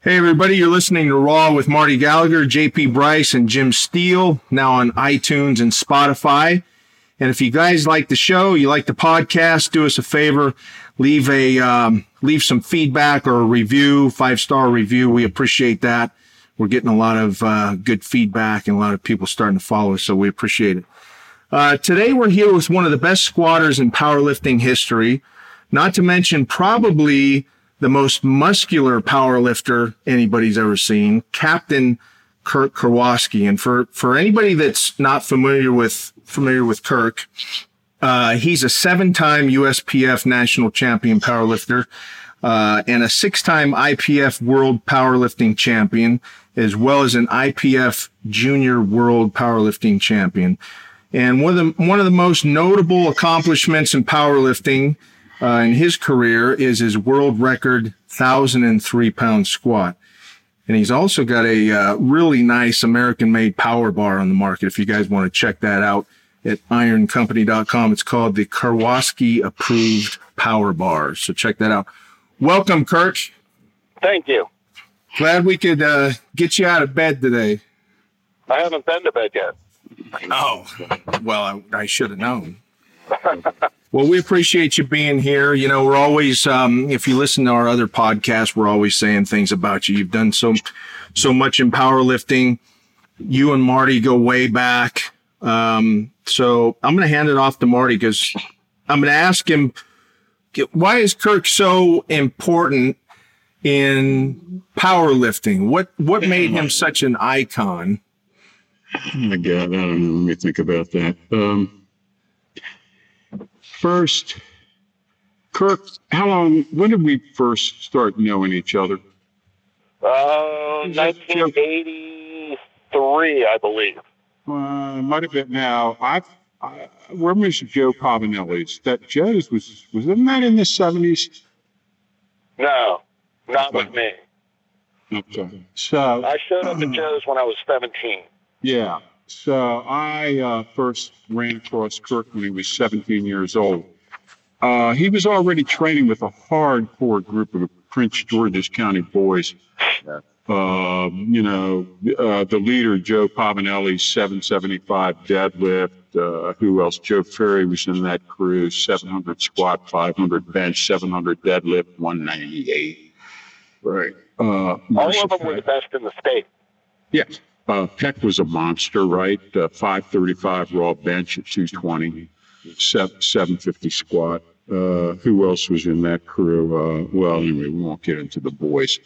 Hey, everybody, you're listening to Raw with Marty Gallagher, JP Bryce, and Jim Steele, now on iTunes and Spotify. And if you guys like the show, you like the podcast, do us a favor, leave a, um, leave some feedback or a review, five star review. We appreciate that. We're getting a lot of, uh, good feedback and a lot of people starting to follow us. So we appreciate it. Uh, today we're here with one of the best squatters in powerlifting history, not to mention probably the most muscular power lifter anybody's ever seen, Captain Kirk Karwoski. And for, for anybody that's not familiar with, familiar with Kirk, uh, he's a seven-time USPF national champion powerlifter, uh, and a six-time IPF world powerlifting champion, as well as an IPF junior world powerlifting champion. And one of the, one of the most notable accomplishments in powerlifting uh, in his career is his world record 1,003 pound squat. And he's also got a uh, really nice American made power bar on the market. If you guys want to check that out at ironcompany.com, it's called the Karwoski approved power bar. So check that out. Welcome, Kirk. Thank you. Glad we could uh, get you out of bed today. I haven't been to bed yet. Oh, well, I, I should have known. Well, we appreciate you being here. You know, we're always, um, if you listen to our other podcasts, we're always saying things about you. You've done so, so much in powerlifting. You and Marty go way back. Um, so I'm going to hand it off to Marty because I'm going to ask him, why is Kirk so important in powerlifting? What, what made him such an icon? Oh my God, I don't know. Let me think about that. Um, first, Kirk, how long, when did we first start knowing each other? Uh, 1983, I believe. Uh, might have been now. I've, I, where was Joe Pavanelli's? That Joe's was, was not that in the 70s? No, not with me. Okay. So I showed up at Joe's when I was 17. Yeah. So I uh, first ran across Kirk when he was 17 years old. Uh, he was already training with a hardcore group of Prince George's County boys. Uh, you know, uh, the leader, Joe Pavanelli, 775 deadlift. Uh, who else? Joe Ferry was in that crew, 700 squat, 500 bench, 700 deadlift, 198. Right. Uh, All of them were the best in the state. Yes. Uh, Peck was a monster, right? Uh, 535 raw bench at 220, 750 squat. Uh, who else was in that crew? Uh, well, anyway, we won't get into the boys.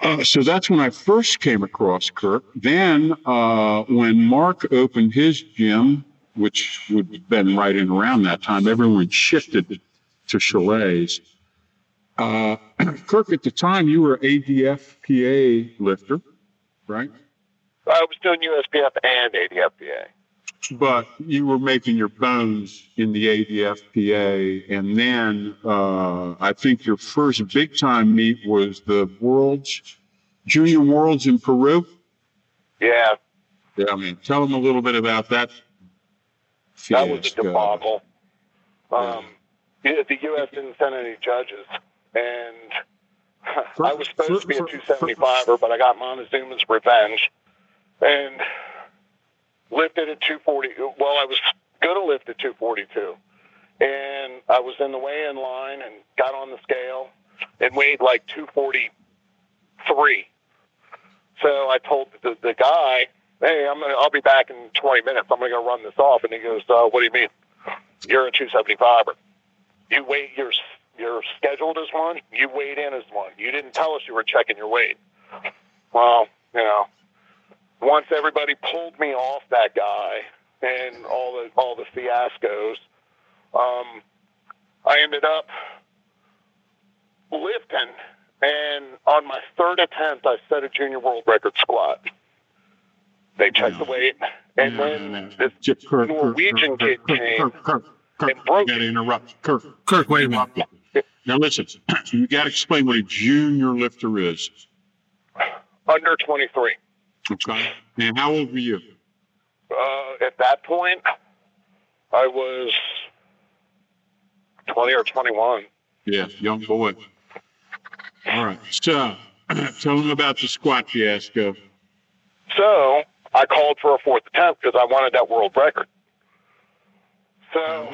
Uh, so that's when I first came across Kirk. Then, uh, when Mark opened his gym, which would have been right in around that time, everyone shifted to Chaillet's. Kirk, at the time, you were ADFPA lifter right? I was doing USPF and ADFPA. But you were making your bones in the ADFPA, and then uh, I think your first big time meet was the Worlds, Junior Worlds in Peru. Yeah. Yeah, I mean, tell them a little bit about that. That was a debacle. Um, yeah. The U.S. didn't send any judges, and for, I was supposed for, to be a 275er, but I got Montezuma's revenge and lifted at 240. Well, I was going to lift at 242. And I was in the weigh in line and got on the scale and weighed like 243. So I told the, the guy, hey, I'm gonna, I'll be back in 20 minutes. I'm going to go run this off. And he goes, uh, what do you mean? You're a 275er. You weigh, you're you're scheduled as one. You weighed in as one. You didn't tell us you were checking your weight. Well, you know, once everybody pulled me off that guy and all the all the fiascos, um, I ended up lifting, and on my third attempt, I set a junior world record squat. They checked the weight, and then this Norwegian kid came and broke. Got to interrupt, Kirk. Kirk, wait a minute. Now listen, you got to explain what a junior lifter is. Under 23. Okay. And how old were you? Uh, at that point, I was 20 or 21. Yeah, young boy. All right. So Tell them about the squat fiasco. So I called for a fourth attempt because I wanted that world record. So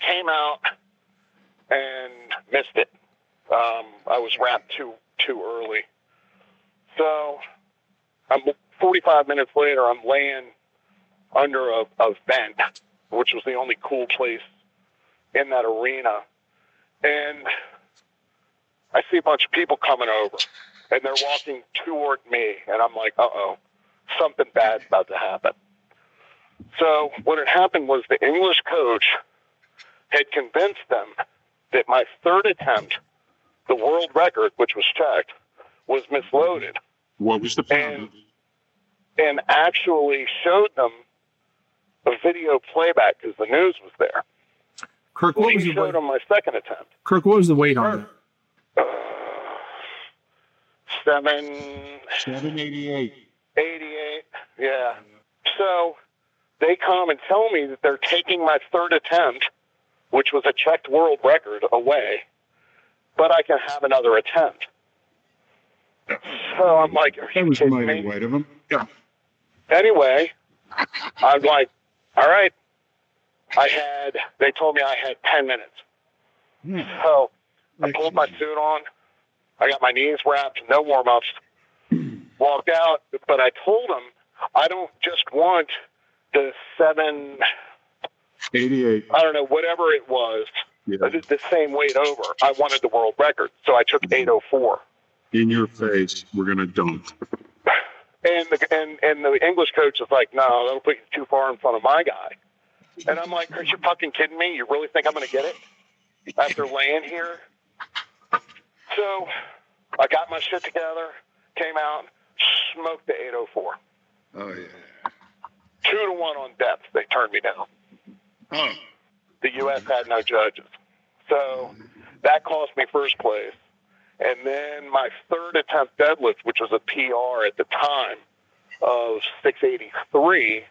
came out and missed it. Um, I was wrapped too too early. So I'm 45 minutes later. I'm laying under a, a vent, which was the only cool place in that arena, and I see a bunch of people coming over, and they're walking toward me, and I'm like, uh oh, something bad's about to happen. So what had happened was the English coach had convinced them third attempt, the world record, which was checked, was misloaded. What was the problem? And, and actually showed them a video playback because the news was there. Kirk, what was showed weight? them my second attempt. Kirk, what was the weight on it? Seven, 788. 88, yeah. So they come and tell me that they're taking my third attempt, which was a checked world record, away, but I can have another attempt. So I'm like, are That was mighty white of them. Yeah. Anyway, I'm like, all right. I had, they told me I had 10 minutes. Yeah. So I pulled my suit on. I got my knees wrapped, no warm ups. Walked out, but I told them I don't just want the seven, 88. I don't know, whatever it was, Yeah. the, the same weight over. I wanted the world record, so I took mm-hmm. 804. In your face, we're going to dunk. And the and, and the English coach is like, no, that'll put you too far in front of my guy. And I'm like, are you fucking kidding me? You really think I'm going to get it after laying here? So I got my shit together, came out, smoked the 804. Oh, yeah. Two to one on depth. They turned me down. The U.S. had no judges. So that cost me first place. And then my third attempt deadlift, which was a PR at the time of 683,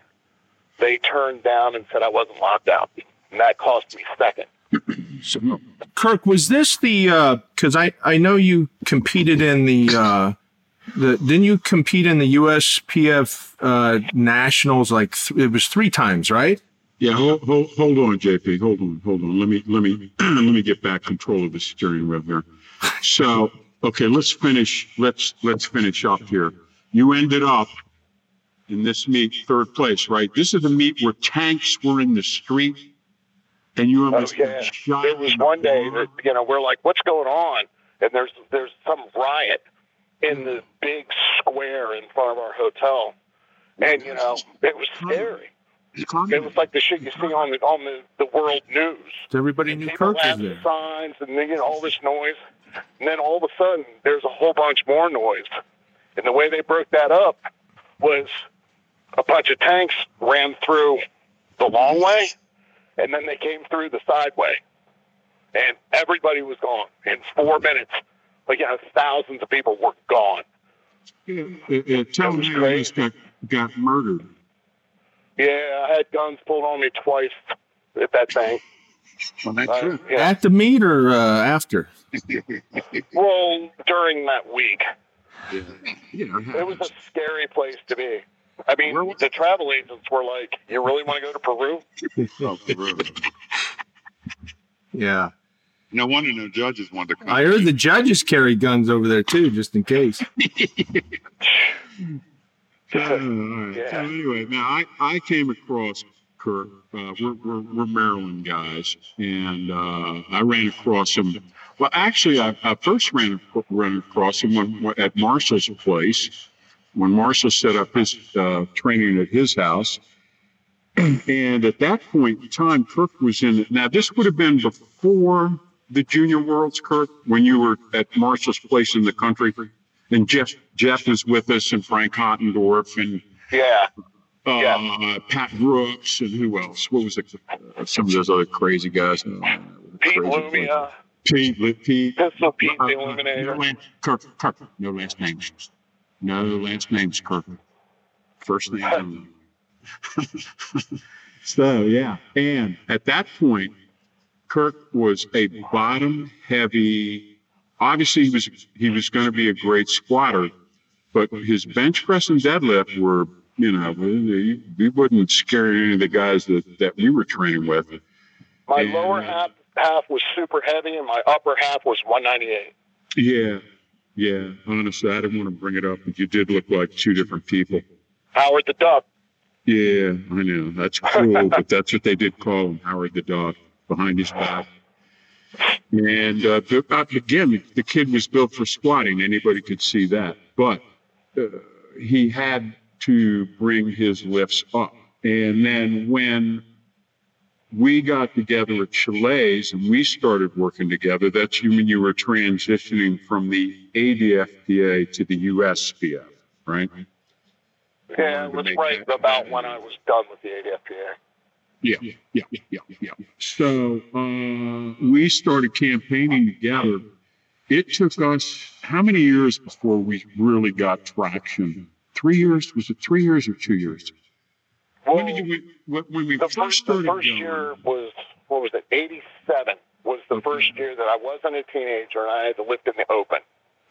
they turned down and said I wasn't locked out. And that cost me second. So, Kirk, was this the because I I know you competed in the uh, the didn't you compete in the USPF uh, nationals like th- it was three times right? Yeah, hold, hold, hold on, JP. Hold on, hold on. Let me let me let me get back control of the steering wheel here. So, okay, let's finish. Let's let's finish up here. You ended up in this meet third place, right? This is the meet where tanks were in the street, and you Oh, almost yeah. There was one day that, you know, we're like, what's going on? And there's there's some riot in the big square in front of our hotel. And, you know, it was scary. It was like the shit you see on the on the, the world news. So everybody knew People Kirk was there. signs and you know all this noise, and then all of a sudden there's a whole bunch more noise. And the way they broke that up was a bunch of tanks ran through the long way, and then they came through the side way, and everybody was gone in four minutes. Like you know, thousands of people were gone. Yeah, it, tell was me you almost crazy. got, got murdered. Yeah, I had guns pulled on me twice at that thing. Well, that's Uh, yeah. At the meet or uh, after? Well, during that week. Yeah, yeah, It was a scary place to be. I mean, the travel agents were like, "You really want to go to Peru?" Yeah, No wonder no judges wanted to come. I heard the judges carry guns over there too, just in case. Uh. Yeah. So anyway, now I, I came across Kirk. Uh, we're, we're, we're Maryland guys, and uh, I ran across him. Well, actually, I, I first ran, ran across him when, at Marshall's place when Marshall set up his uh, training at his house. And at that point in time, Kirk was in it. Now, this would have been before the Junior Worlds, Kirk, when you were at Marshall's place in the country. And Jeff Jeff was with us, and Frank Hottendorf, and Yeah, uh, Yeah. Pat Brooks, and who else? What was it? Uh, some of those other crazy guys. Uh, Pete Lumia, Pete, Pete. Pistol Pete uh, the Illuminator. no, Kirk, Kirk, no last names. No last names, Kirk. First name so yeah, and at that point, Kirk was a bottom-heavy obviously he was he was going to be a great squatter, but his bench press and deadlift were you know he, he wouldn't scare any of the guys that that we were training with. My and, lower uh, half half was super heavy, and my upper half was 198. Yeah, yeah. Honestly, I didn't want to bring it up, but you did look like two different people. Howard the Duck. Yeah, I know. That's cool, but that's what they did call him, Howard the Duck, behind his back. And uh, uh, again, the kid was built for squatting. Anybody could see that. But uh, he had to bring his lifts up. And then when we got together at Chaillet's and we started working together, that's when you were transitioning from the ADFPA to the USPF, right? Yeah, it was right about when I was done with the ADFPA. Yeah, yeah, yeah, yeah. So uh, we started campaigning together. It took us how many years before we really got traction? Three years? Was it three years or two years? Well, when did you when, when we first, first started? The first going, year was what was it? Eighty seven was the okay. first year that I wasn't a teenager and I had to lift in the open.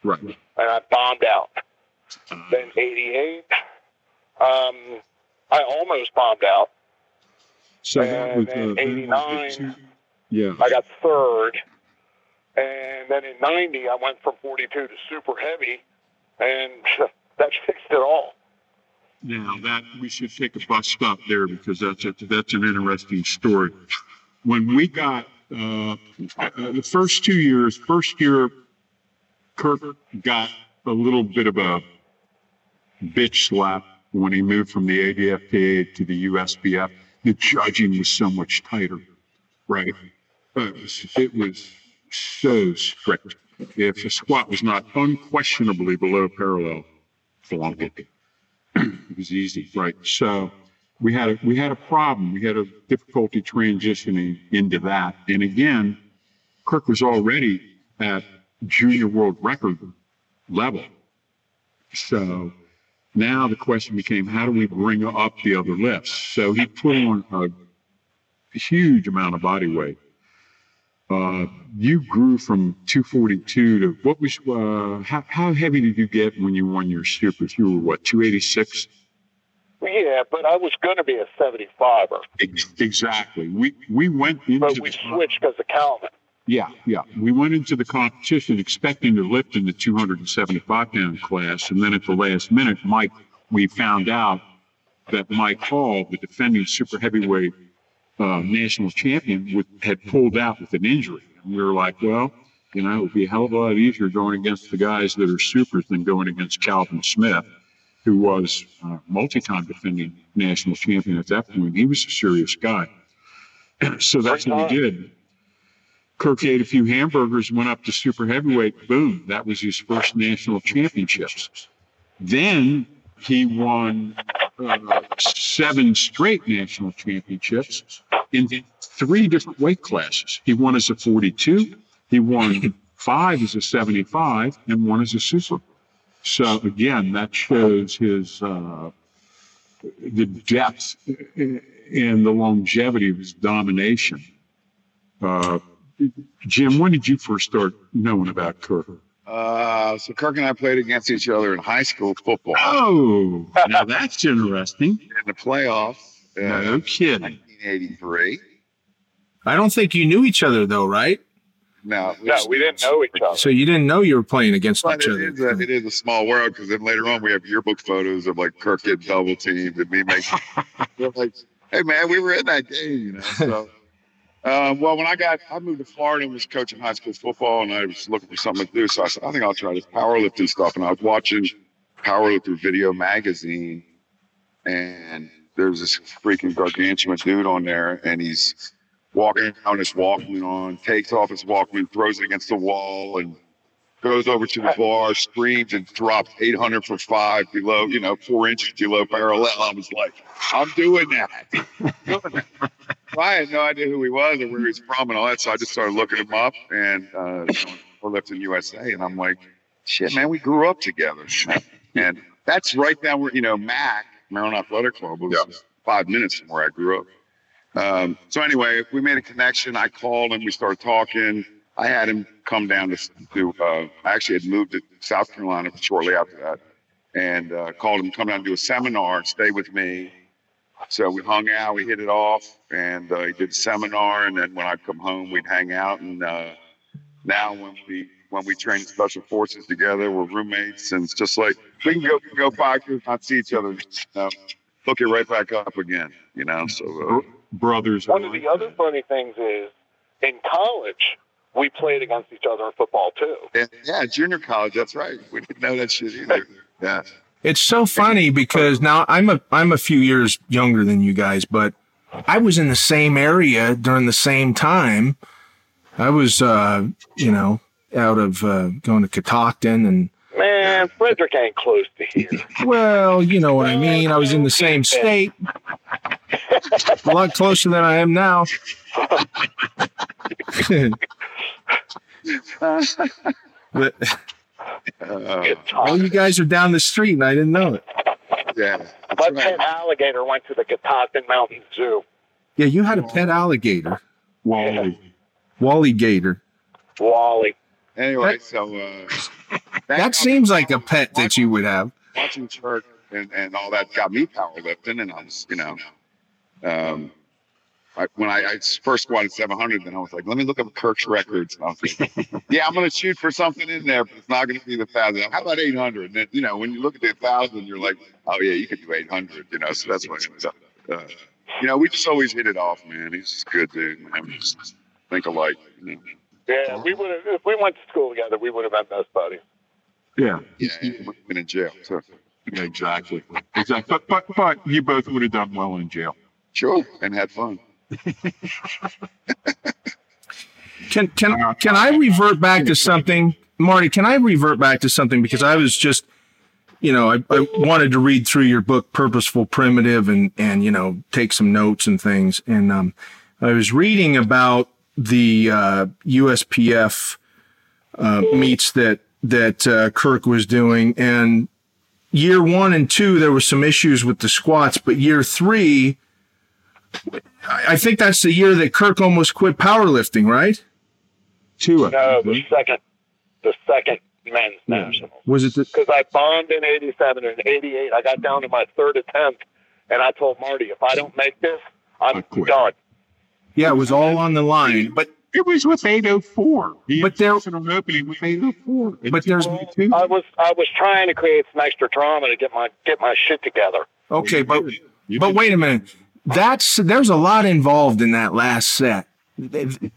Right. And I bombed out. Uh, then eighty eight, um, I almost bombed out. So that was then uh, 89, yeah. I got third. And then in 90, I went from 42 to super heavy, and that fixed it all. Now that we should take a bus stop there because that's a, that's an interesting story. When we got uh, uh, the first two years, first year, Kirk got a little bit of a bitch slap when he moved from the ADFPA to the USPF the judging was so much tighter, right? It was, it was so strict. If a squat was not unquestionably below parallel, flunk it. it was easy, right? So we had a, we had a problem. We had a difficulty transitioning into that. And again, Kirk was already at junior world record level. So now the question became, how do we bring up the other lifts? So he put on a huge amount of body weight. Uh, you grew from 242 to what was, uh, how, how heavy did you get when you won your supers? You were what, 286? Yeah, but I was going to be a 75er. Exactly. We we went into. But we switched because of Calvin. Yeah, yeah. We went into the competition expecting to lift in the 275 pound class. And then at the last minute, Mike, we found out that Mike Hall, the defending super heavyweight uh, national champion, had pulled out with an injury. And we were like, well, you know, it would be a hell of a lot easier going against the guys that are supers than going against Calvin Smith, who was uh, multi-time defending national champion at that point. He was a serious guy. so that's what we did. Kirk ate a few hamburgers, went up to super heavyweight. Boom, that was his first national championships. Then he won uh, seven straight national championships in three different weight classes. He won as a 42, he won five as a 75, and one as a super. So again, that shows his uh, the depth and the longevity of his domination. Uh, Jim, when did you first start knowing about Kirk? Uh, so Kirk and I played against each other in high school football. Oh, now that's interesting. In the playoffs. Uh, no kidding. 1983. I don't think you knew each other though, right? No, no, we didn't know each other. So you didn't know you were playing against but each it other. Is a, it is a small world because then later on we have yearbook photos of like Kirk getting double teamed and me making. like, hey man, we were in that game, you know. So uh, well, when I got, I moved to Florida and was coaching high school football, and I was looking for something to do. So I said, I think I'll try this powerlifting stuff. And I was watching Powerlifter Video Magazine, and there's this freaking gargantuan dude on there, and he's walking on his Walkman on, takes off his Walkman, throws it against the wall, and goes over to the bar, screams, and drops 800 for five below, you know, four inches below parallel. I was like, I'm doing that. doing that. I had no idea who he was or where he's from and all that. So I just started looking him up and uh, you know, lived in USA. And I'm like, shit, man, we grew up together. and that's right down where, you know, Mac, Maryland Athletic Club, was yeah. five minutes from where I grew up. Um, so anyway, we made a connection. I called him. We started talking. I had him come down to, to uh, I actually had moved to South Carolina shortly after that and uh, called him to come down and do a seminar and stay with me. So we hung out, we hit it off, and uh, he did a seminar. And then when I'd come home, we'd hang out. And uh, now when we when we train special forces together, we're roommates, and it's just like we can go go five years not see each other, you know, hook it right back up again, you know. So uh, brothers. One of the other funny things is in college we played against each other in football too. Yeah, yeah, junior college. That's right. We didn't know that shit either. Yeah. It's so funny because now I'm a I'm a few years younger than you guys, but I was in the same area during the same time. I was, uh, you know, out of uh, going to Catoctin and. Man, Frederick ain't close to here. Well, you know what I mean. I was in the same state, a lot closer than I am now. but, Uh, well, you guys are down the street, and I didn't know it. yeah. My That's pet alligator went to the Catoctin Mountain Zoo. Yeah, you had a pet alligator, Wally. Wally Gator. Wally. Anyway, so uh, That seems like a pet that you would have. watching Turk and, and all that got me powerlifting, and I was, you know, um, I, when I, I first squatted 700, then I was like, let me look up Kirk's records. And I was like, yeah, I'm going to shoot for something in there, but it's not going to be the thousand. How about 800? And then, you know, when you look at the thousand, you're like, oh yeah, you could do 800. You know, so that's why it was. Uh, you know, we just always hit it off, man. He's just a good dude, man. We just think alike. You know? Yeah, we would have if we went to school together, we would have been best buddies. Yeah. Yeah, he's been in jail. So Yeah, exactly. Exactly. But, but but you both would have done well in jail. sure, and had fun. Can can can I revert back to something, Marty? Can I revert back to something because I was just, you know, I, I wanted to read through your book, Purposeful Primitive, and and you know take some notes and things, and um, I was reading about the uh, USPF uh, meets that that uh, Kirk was doing, and year one and two there were some issues with the squats, but year three. I I think that's the year that Kirk almost quit powerlifting, right? Two of No, the second, the second men's national. Was it the, Because I bombed in '87 and '88. I got down to my third attempt, and I told Marty, if I don't make this, I'm done. Yeah, it was all on the line. But It was with 804. He But but there- there, an opening with 804. But there's- I was I was trying to create some extra drama to get my get my shit together. okay, but You but wait a minute. That's there's a lot involved in that last set.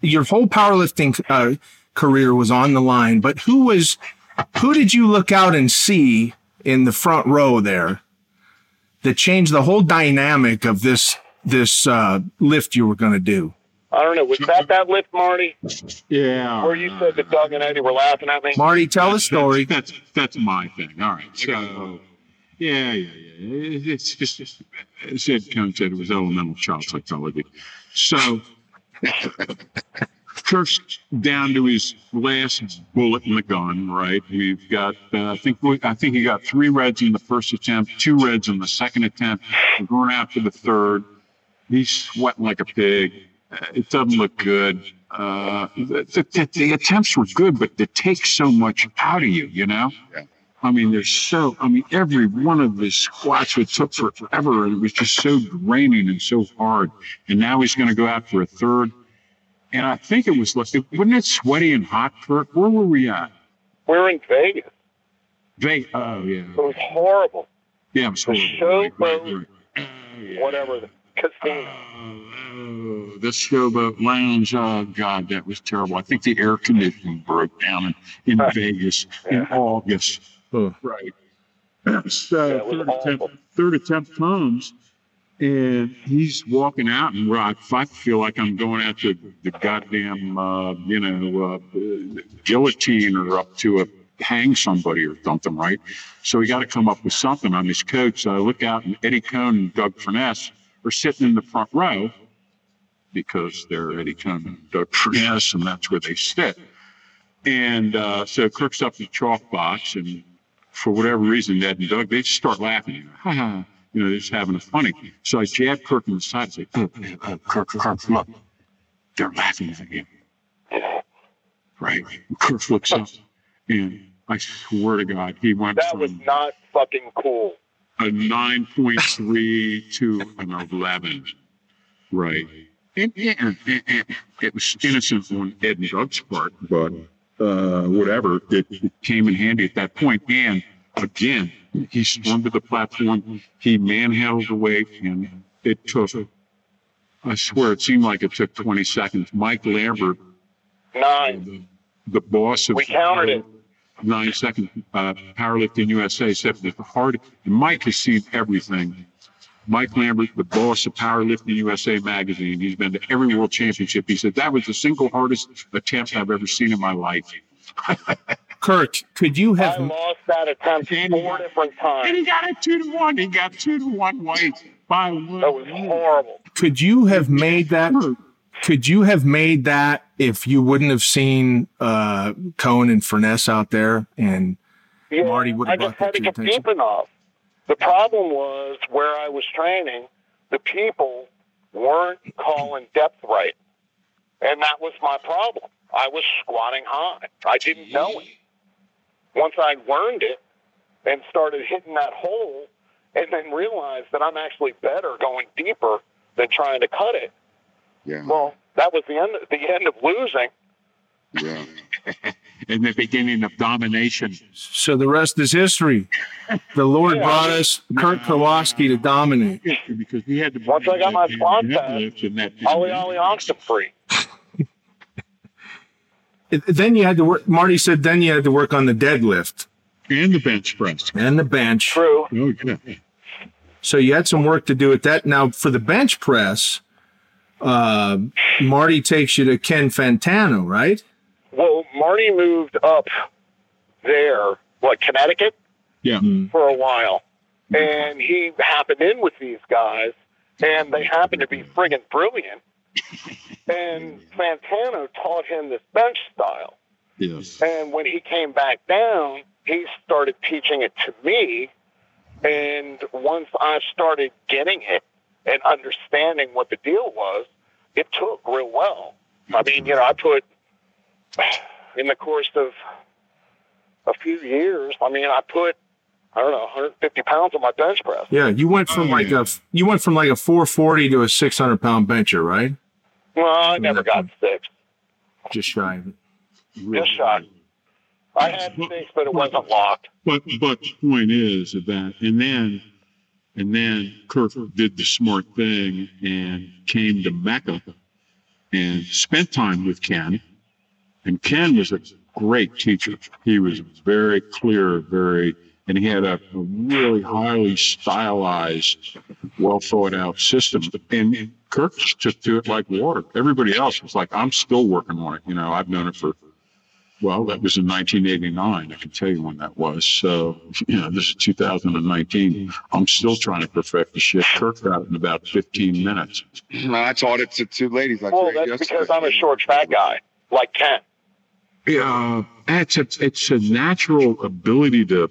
Your whole powerlifting uh, career was on the line. But who was who did you look out and see in the front row there that changed the whole dynamic of this this uh, lift you were going to do? I don't know. Was that that lift, Marty, Yeah. where you said that Doug and Eddie were laughing at me? Marty, tell the story. That's, that's that's my thing. All right. So yeah, yeah, yeah. It's just, just as Ed Coan said, it was elemental child psychology. So Kirk's down to his last bullet in the gun, right? We've got, uh, I think, we, I think he got three reds in the first attempt, two reds in the second attempt. Going after the third. He's sweating like a pig. Uh, It doesn't look good. Uh, the, the, the attempts were good, but they take so much out of you, you know? Yeah. I mean, there's so, I mean, every one of his squats, it took forever and it was just so draining and so hard. And now he's going to go out for a third. And I think it was, wasn't it sweaty and hot, Kirk? Where were we at? We're in Vegas. Vegas. oh, yeah. It was horrible. Yeah, it was The horrible. Right, right, showboat, right. Oh, yeah. Whatever the casino. Oh, oh, the showboat lounge. Oh God, that was terrible. I think the air conditioning broke down in, in Vegas in August. Ugh. Right. So it third attempt, awful. third attempt comes, and he's walking out, and I, I feel like I'm going out to the goddamn, uh, you know, uh, guillotine or up to a hang somebody or something, right? So he got to come up with something on his coat. So I look out, and Eddie Coan and Doug Furnas are sitting in the front row because they're Eddie Coan and Doug Furnas, and that's where they sit. And uh, so Kirk's up in the chalk box, and for whatever reason, Ned and Doug, they just start laughing. Ha ha. You know, they're just having a funny. So I jab Kirk in the side and say, oh, oh, oh Kirk, Kirk, look, they're laughing at you. Right. Kirk looks up, and I swear to God, he went that was not fucking cool. a 9.3 to an 11. Right. And, and, and, and it was innocent on Ed and Doug's part, but uh, whatever, it, it came in handy at that point. And again, he swung to the platform, he manhandled the weight, and it took, I swear, it seemed like it took 20 seconds. Mike Lambert, Nine. the, the boss of We counted it. nine second uh, powerlifting USA said that the hard and Mike has seen everything. Mike Lambert, the boss of Powerlifting USA magazine, he's been to every world championship. He said that was the single hardest attempt I've ever seen in my life. Kirk, could you I have lost that attempt four different times? And he got it two to one. He got two to one white by one. That was horrible. could you have made that could you have made that if you wouldn't have seen uh Coan and Furnas out there and Yeah, Marty would I have just brought had that to to get attention. deep enough. The problem was where I was training, the people weren't calling depth right. And that was my problem. I was squatting high. I didn't know it. Once I learned it and started hitting that hole and then realized that I'm actually better going deeper than trying to cut it. Yeah. Well, that was the end the end of losing. Yeah. And the beginning of domination. so the rest is history. The Lord Yeah. brought us Kirk Karwoski to dominate. Because he had to. Once I got my that- squat that test, lift and that- Ollie Ollie oxen free. Then you had to work Marty said then you had to work on the deadlift And the bench press. and the bench. True. Oh, yeah. So you had some work to do with that. Now for the bench press, uh, Marty takes you to Ken Fantano, right? Well, Marty moved up there, what, Connecticut, Yeah. Mm-hmm. for a while. Mm-hmm. And he happened in with these guys, and they happened to be mm-hmm. friggin' brilliant. And Fantano taught him this bench style. Yes. And when he came back down, he started teaching it to me. And once I started getting it and understanding what the deal was, it took real well. I mean, you know, I put in the course of a few years, I mean, I put, I don't know, 150 pounds on my bench press. Yeah, you went from Oh, like yeah. a you went from like a 440 to a 600 pound bencher, right? Well, I never got six. Just shy of it. Just shy. I had six, but it wasn't locked. But but the point is that and then and then Kirk did the smart thing and came to Mecca and spent time with Ken. And Ken was a great teacher. He was very clear, very and he had a, a really highly stylized, well thought out system. And Kirk just took to it like water. Everybody else was like, I'm still working on it. You know, I've known it for well, that was in 1989. I can tell you when that was. So, you know, this is 2019. I'm still trying to perfect the shit. Kirk got it in about 15 minutes. I taught it to two ladies. I Well, that's yesterday. because I'm a short, fat guy, like Ken. Yeah, it's a, it's a natural ability to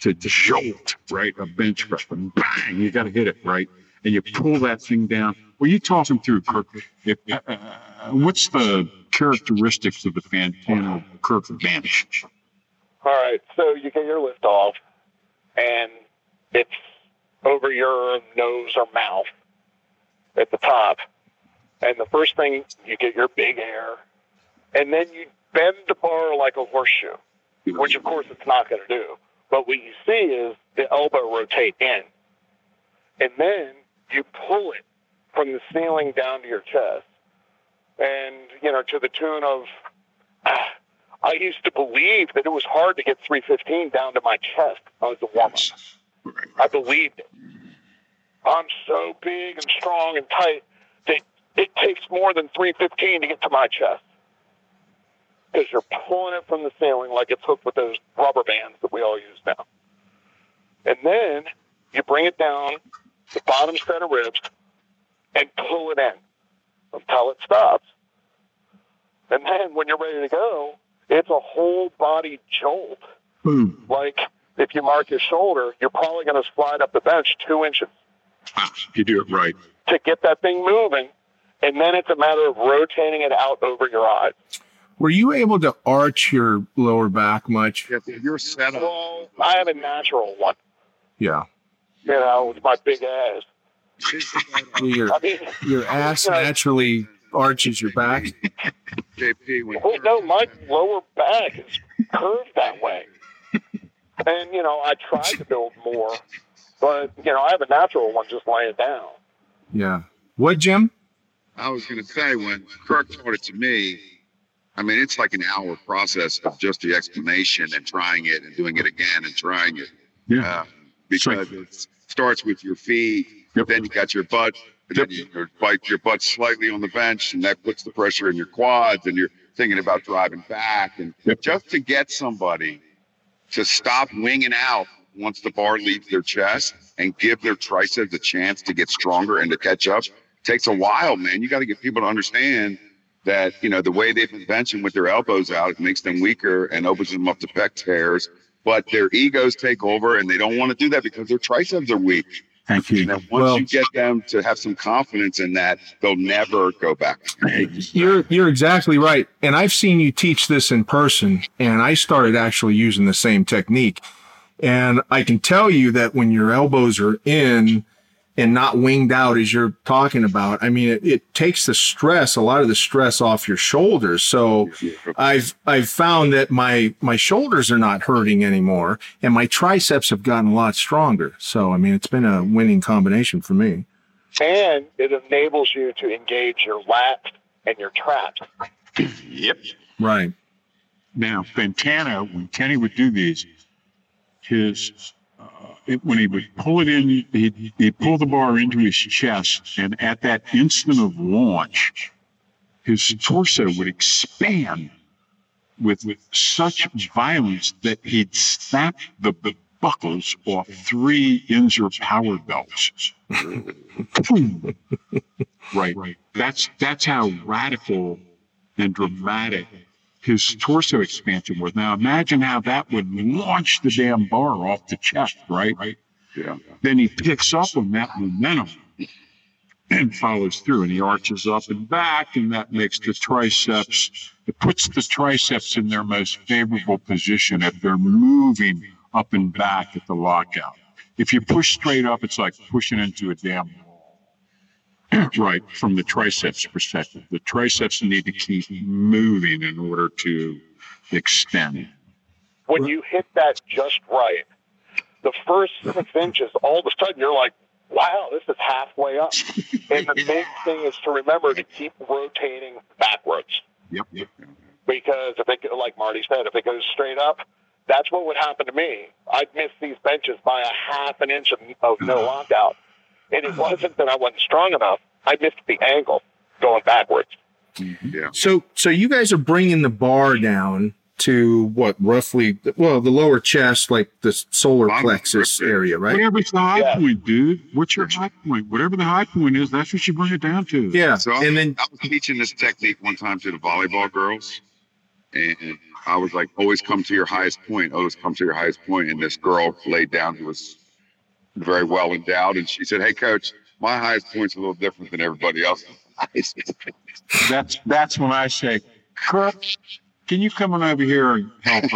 to jolt, right? A bench press, and bang, you got to hit it right, and you pull that thing down. Well, you talk him through, Kirk. If, uh, uh, what's the characteristics of the Fantano Kirk bench? All right, so you get your lift off, and it's over your nose or mouth at the top. And the first thing, you get your big air, and then you bend the bar like a horseshoe, which of course it's not going to do. But what you see is the elbow rotate in, and then you pull it from the ceiling down to your chest, and you know to the tune of. ah, I used to believe that it was hard to get 315 down to my chest as a warm up. I believed it. I'm so big and strong and tight that it takes more than 315 to get to my chest. Because you're pulling it from the ceiling like it's hooked with those rubber bands that we all use now. And then you bring it down the bottom set of ribs and pull it in until it stops. And then when you're ready to go, it's a whole body jolt. Boom. Like if you mark your shoulder, you're probably going to slide up the bench two inches Ah, you do it right. to get that thing moving. And then it's a matter of rotating it out over your eyes. Were you able to arch your lower back much? Yeah, you're set up. I have a natural one. Yeah. You know, with my big ass. Your I mean, your ass you know, naturally arches your back. JP, when Well, no, my lower back is curved that way. And, you know, I tried to build more, but, you know, I have a natural one just laying down. Yeah. What, Jim? I was going to say, when Kirk taught it to me, I mean, it's like an hour process of just the explanation and trying it and doing it again and trying it. Yeah. Uh, because it starts with your feet, Yep. then you got your butt, and then you, your, your butt slightly on the bench, and that puts the pressure in your quads, and you're thinking about driving back. And Yep. just to get somebody to stop winging out once the bar leaves their chest and give their triceps a chance to get stronger and to catch up takes a while, man. You got to get people to understand that, you know, the way they've been benching with their elbows out, it makes them weaker and opens them up to pec tears. But their egos take over and they don't want to do that because their triceps are weak. Thank And you. then once Well- you get them to have some confidence in that, they'll never go back. You're you're exactly right. And I've seen you teach this in person and I started actually using the same technique. And I can tell you that when your elbows are in and not winged out as you're talking about, I mean it, it takes the stress, a lot of the stress off your shoulders. So I've I've found that my my shoulders are not hurting anymore and my triceps have gotten a lot stronger. So I mean it's been a winning combination for me. And it enables you to engage your lat and your traps. Yep. Right. Now, Fantano, when Kenny would do these, his uh, it, when he would pull it in, he'd, he'd pull the bar into his chest, and at that instant of launch, his torso would expand with, with such violence that he'd snap the, the buckles off three Inzer power belts. Right. That's that's how radical and dramatic his torso expansion was. Now imagine how that would launch the damn bar off the chest, right? Right. Yeah. Then he picks up on that momentum and follows through and he arches up and back and that makes the triceps it puts the triceps in their most favorable position if they're moving up and back at the lockout. If you push straight up, it's like pushing into a damn. right, from the triceps perspective. The triceps need to keep moving in order to extend. When you hit that just right, the first six inches, all of a sudden you're like, wow, this is halfway up. And the big thing is to remember to keep rotating backwards. Yep, yep. because if it, like Marty said, if it goes straight up, that's what would happen to me. I'd miss these benches by a half an inch of, of no lockout. And it wasn't that I wasn't strong enough. I missed the angle going backwards. Mm-hmm. Yeah. So, so you guys are bringing the bar down to what roughly? Well, the lower chest, like the solar Bottom plexus rib cage. area, right? Whatever's the high Yeah. point, dude. What's your high point? Whatever the high point is, that's what you bring it down to. Yeah, So I, and then I was teaching this technique one time to the volleyball girls, and I was like, "Always come to your highest point. Always come to your highest point." And this girl laid down who was very well endowed, and she said, "Hey, coach, my highest point's a little different than everybody else's." That's that's when I say, Kirk, can you come on over here and help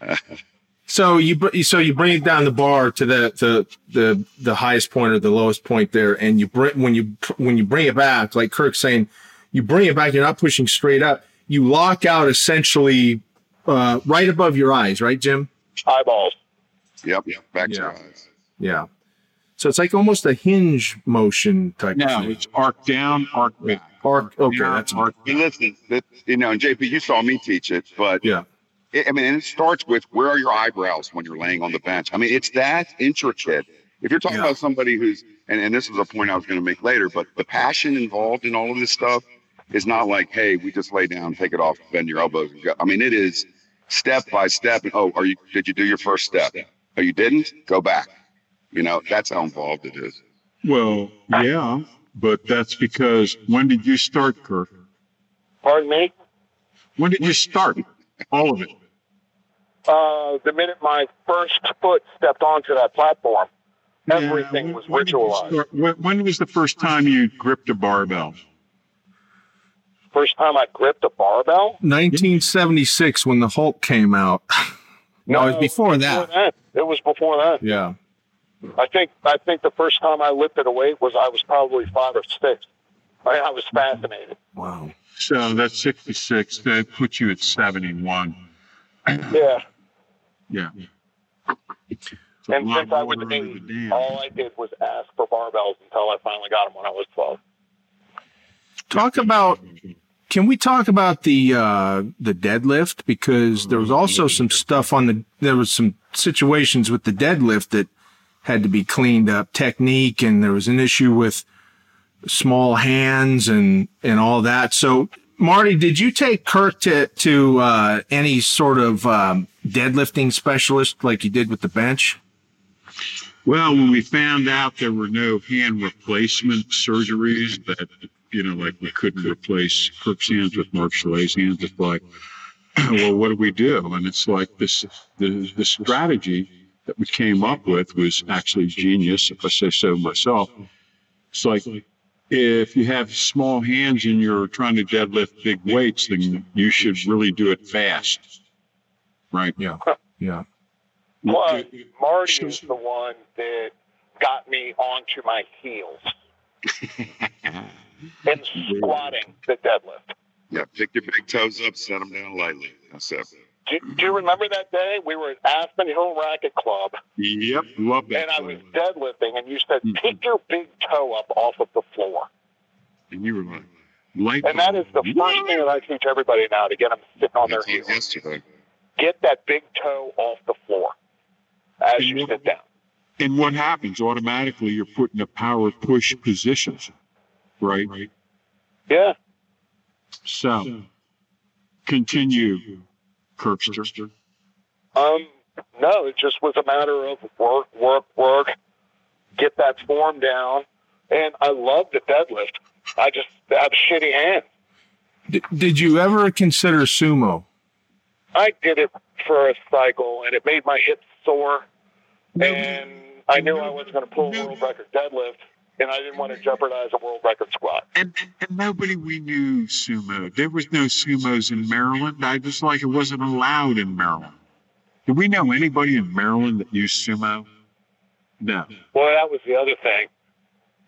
her? so you so you bring it down the bar to the the the the highest point or the lowest point there, and you bring when you when you bring it back, like Kirk's saying, you bring it back. You're not pushing straight up. You lock out essentially uh, right above your eyes, right, Jim? Eyeballs. Yep. Back to Yeah. your eyes. Yeah. So it's like almost a hinge motion type. No, of thing. it's arc down, arc back. Arc. Okay, down, that's arc And listen, that, you know, and JP, you saw me teach it, but yeah. it, I mean, and it starts with where are your eyebrows when you're laying on the bench? I mean, it's that intricate. If you're talking Yeah. about somebody who's, and, and this is a point I was going to make later, but the passion involved in all of this stuff is not like, hey, we just lay down, take it off, bend your elbows. And go. I mean, it is step by step. And oh, are you? Did you do your first step? Oh, you didn't? Go back. You know, that's how involved it is. Well, yeah, but that's because when did you start, Kirk? Pardon me? When did you start? All of it. Uh, the minute my first foot stepped onto that platform, everything Yeah, was when ritualized. start- When, when was the first time you gripped a barbell? first time I gripped a barbell? 1976 when the Hulk came out. no, it was before that. before that. It was before that. Yeah. I think I think the first time I lifted a weight was I was probably five or six. I, I was fascinated. Wow. So that's 66. That puts you at 71. Yeah. Yeah. and since I was eight, all I did was ask for barbells until I finally got them when I was 12. Talk about. Can we talk about the uh, the deadlift because there was also some stuff on the there was some situations with the deadlift that had to be cleaned up technique and there was an issue with small hands and and all that. So Marty, did you take Kirk to to uh, any sort of um, deadlifting specialist like you did with the bench? Well, when we found out there were no hand replacement surgeries that you know, like we couldn't replace Kirk's hands with Mark Chaillet's hands. It's like, well, what do we do? And it's like this, the, the strategy that we came up with was actually genius, if I say so myself. It's like, if you have small hands and you're trying to deadlift big weights, then you should really do it fast. Right? Yeah. Yeah. Well, Marty is the one that got me onto my heels. and squatting the deadlift. Yeah, pick your big toes up, set them down lightly. That's it. Do, do, you remember that day we were at Aspen Hill Racket Club? Yep, love that. And I was deadlifting, and you said, mm-hmm. "Pick your big toe up off of the floor." And you were like, "Light." And that is the first thing that I teach everybody now to get them sitting on their heels. Yesterday. Get that big toe off the floor as and you what, sit down. And what happens automatically? You're put in a power push position right? right? Yeah. So, continue, Kirkster. Um, no, it just was a matter of work, work, work, get that form down, and I love the deadlift. I just have shitty hands. D- did you ever consider sumo? I did it for a cycle, and it made my hips sore, and I knew I wasn't going to pull a world record deadlift and I didn't want to jeopardize a world record squat. And, and nobody we knew sumo. There was no sumos in Maryland. I just like it wasn't allowed in Maryland. Did we know anybody in Maryland that used sumo? No. Well, that was the other thing.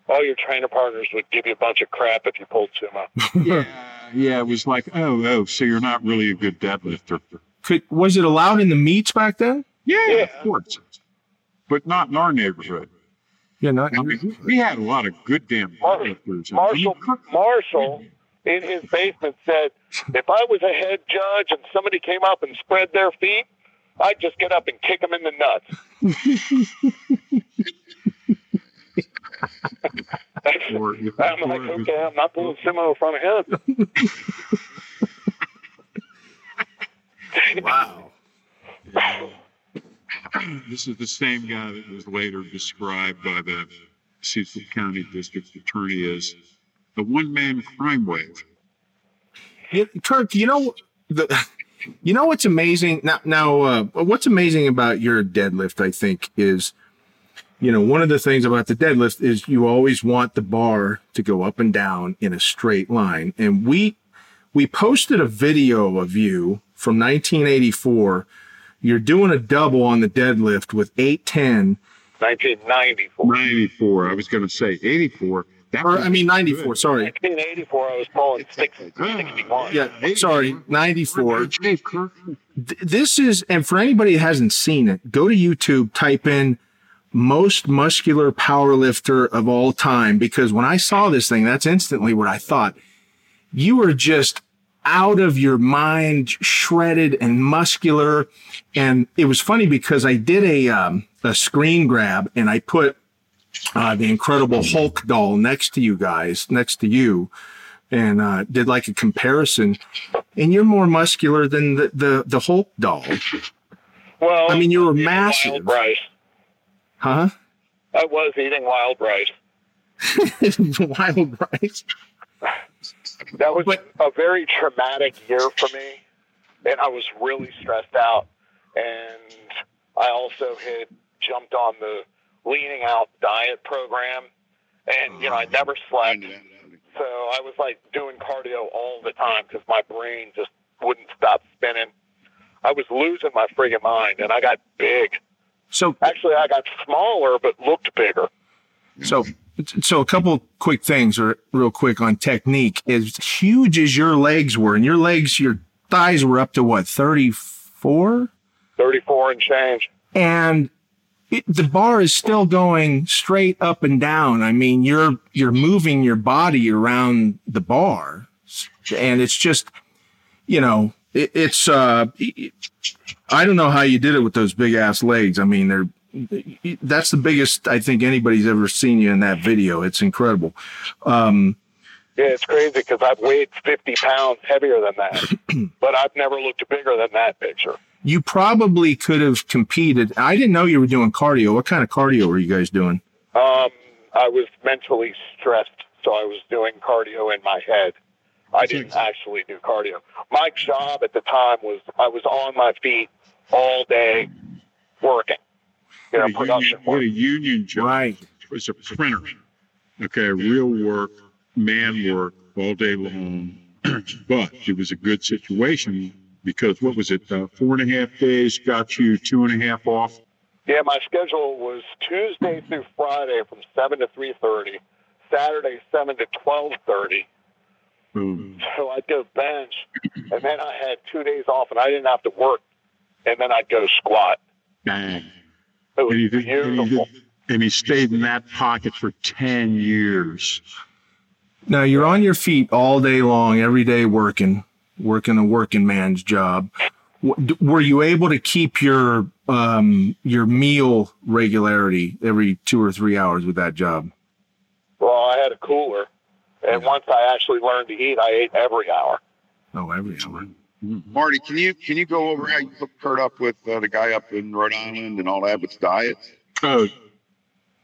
All your trainer partners would give you a bunch of crap if you pulled sumo. yeah, yeah. It was like, oh, oh, so you're not really a good deadlifter. Could, was it allowed in the meets back then? Yeah, yeah, of course. But not in our neighborhood. Yeah, not. I mean, we had a lot of good damn characters. Marshall, Marshall, in his basement said, if I was a head judge and somebody came up and spread their feet, I'd just get up and kick them in the nuts. or I'm like, okay, I'm not pulling sumo in front of him. wow. Yeah. this is the same guy that was later described by the Cecil County District Attorney as the one-man crime wave. Kirk, you know the, you know what's amazing now? Now, uh, what's amazing about your deadlift, I think, is you know one of the things about the deadlift is you always want the bar to go up and down in a straight line, and we we posted a video of you from 1984 you're doing a double on the deadlift with 810. 1994. 94. I was going to say 84. That or, I mean, 94, good. sorry. 1984, I was pulling 61. Uh, yeah, sorry, 94. This is, and for anybody that hasn't seen it, go to YouTube, type in most muscular power lifter of all time, because when I saw this thing, that's instantly what I thought. You were just out of your mind, shredded and muscular. And it was funny because I did a, um, a screen grab and I put uh, the Incredible Hulk doll next to you guys, next to you, and uh, did like a comparison. And you're more muscular than the, the, the Hulk doll. Well, I mean, you were massive. Wild rice. Huh? I was eating wild rice. wild rice. That was but, a very traumatic year for me, and I was really stressed out. And I also had jumped on the leaning out diet program, and you know I never slept So I was like doing cardio all the time because my brain just wouldn't stop spinning. I was losing my friggin' mind, and I got big. So actually, I got smaller but looked bigger. So, so a couple quick things, or real quick on technique. As huge as your legs were, and your legs, your thighs were up to what thirty four. 34 and change. And it, the bar is still going straight up and down. I mean, you're you're moving your body around the bar, and it's just, you know, it, it's. uh I don't know how you did it with those big ass legs. I mean, they're that's the biggest I think anybody's ever seen you in that video. It's incredible. Um, yeah, it's crazy because I've weighed 50 pounds heavier than that, but I've never looked bigger than that picture you probably could have competed. I didn't know you were doing cardio. What kind of cardio were you guys doing? Um, I was mentally stressed, so I was doing cardio in my head. I didn't actually do cardio. My job at the time was I was on my feet all day working. You know, production union, a union job. Right. Was a printer. Okay, real work, man work all day long. but it was a good situation because what was it? Uh, four and a half days got you two and a half off. Yeah, my schedule was Tuesday through Friday from seven to three thirty, Saturday seven to twelve thirty. So I'd go bench, and then I had two days off, and I didn't have to work, and then I'd go squat. Dang. It was and he, did, beautiful. And he, did, and he stayed in that pocket for ten years. Now you're on your feet all day long, every day working working a working man's job. Were you able to keep your um, your meal regularity every two or three hours with that job? Well, I had a cooler, and once I actually learned to eat, I ate every hour. Oh, every hour. Mm-hmm. Marty, can you can you go over how you hooked Kirk up with uh, the guy up in Rhode Island and all that with diet? Oh,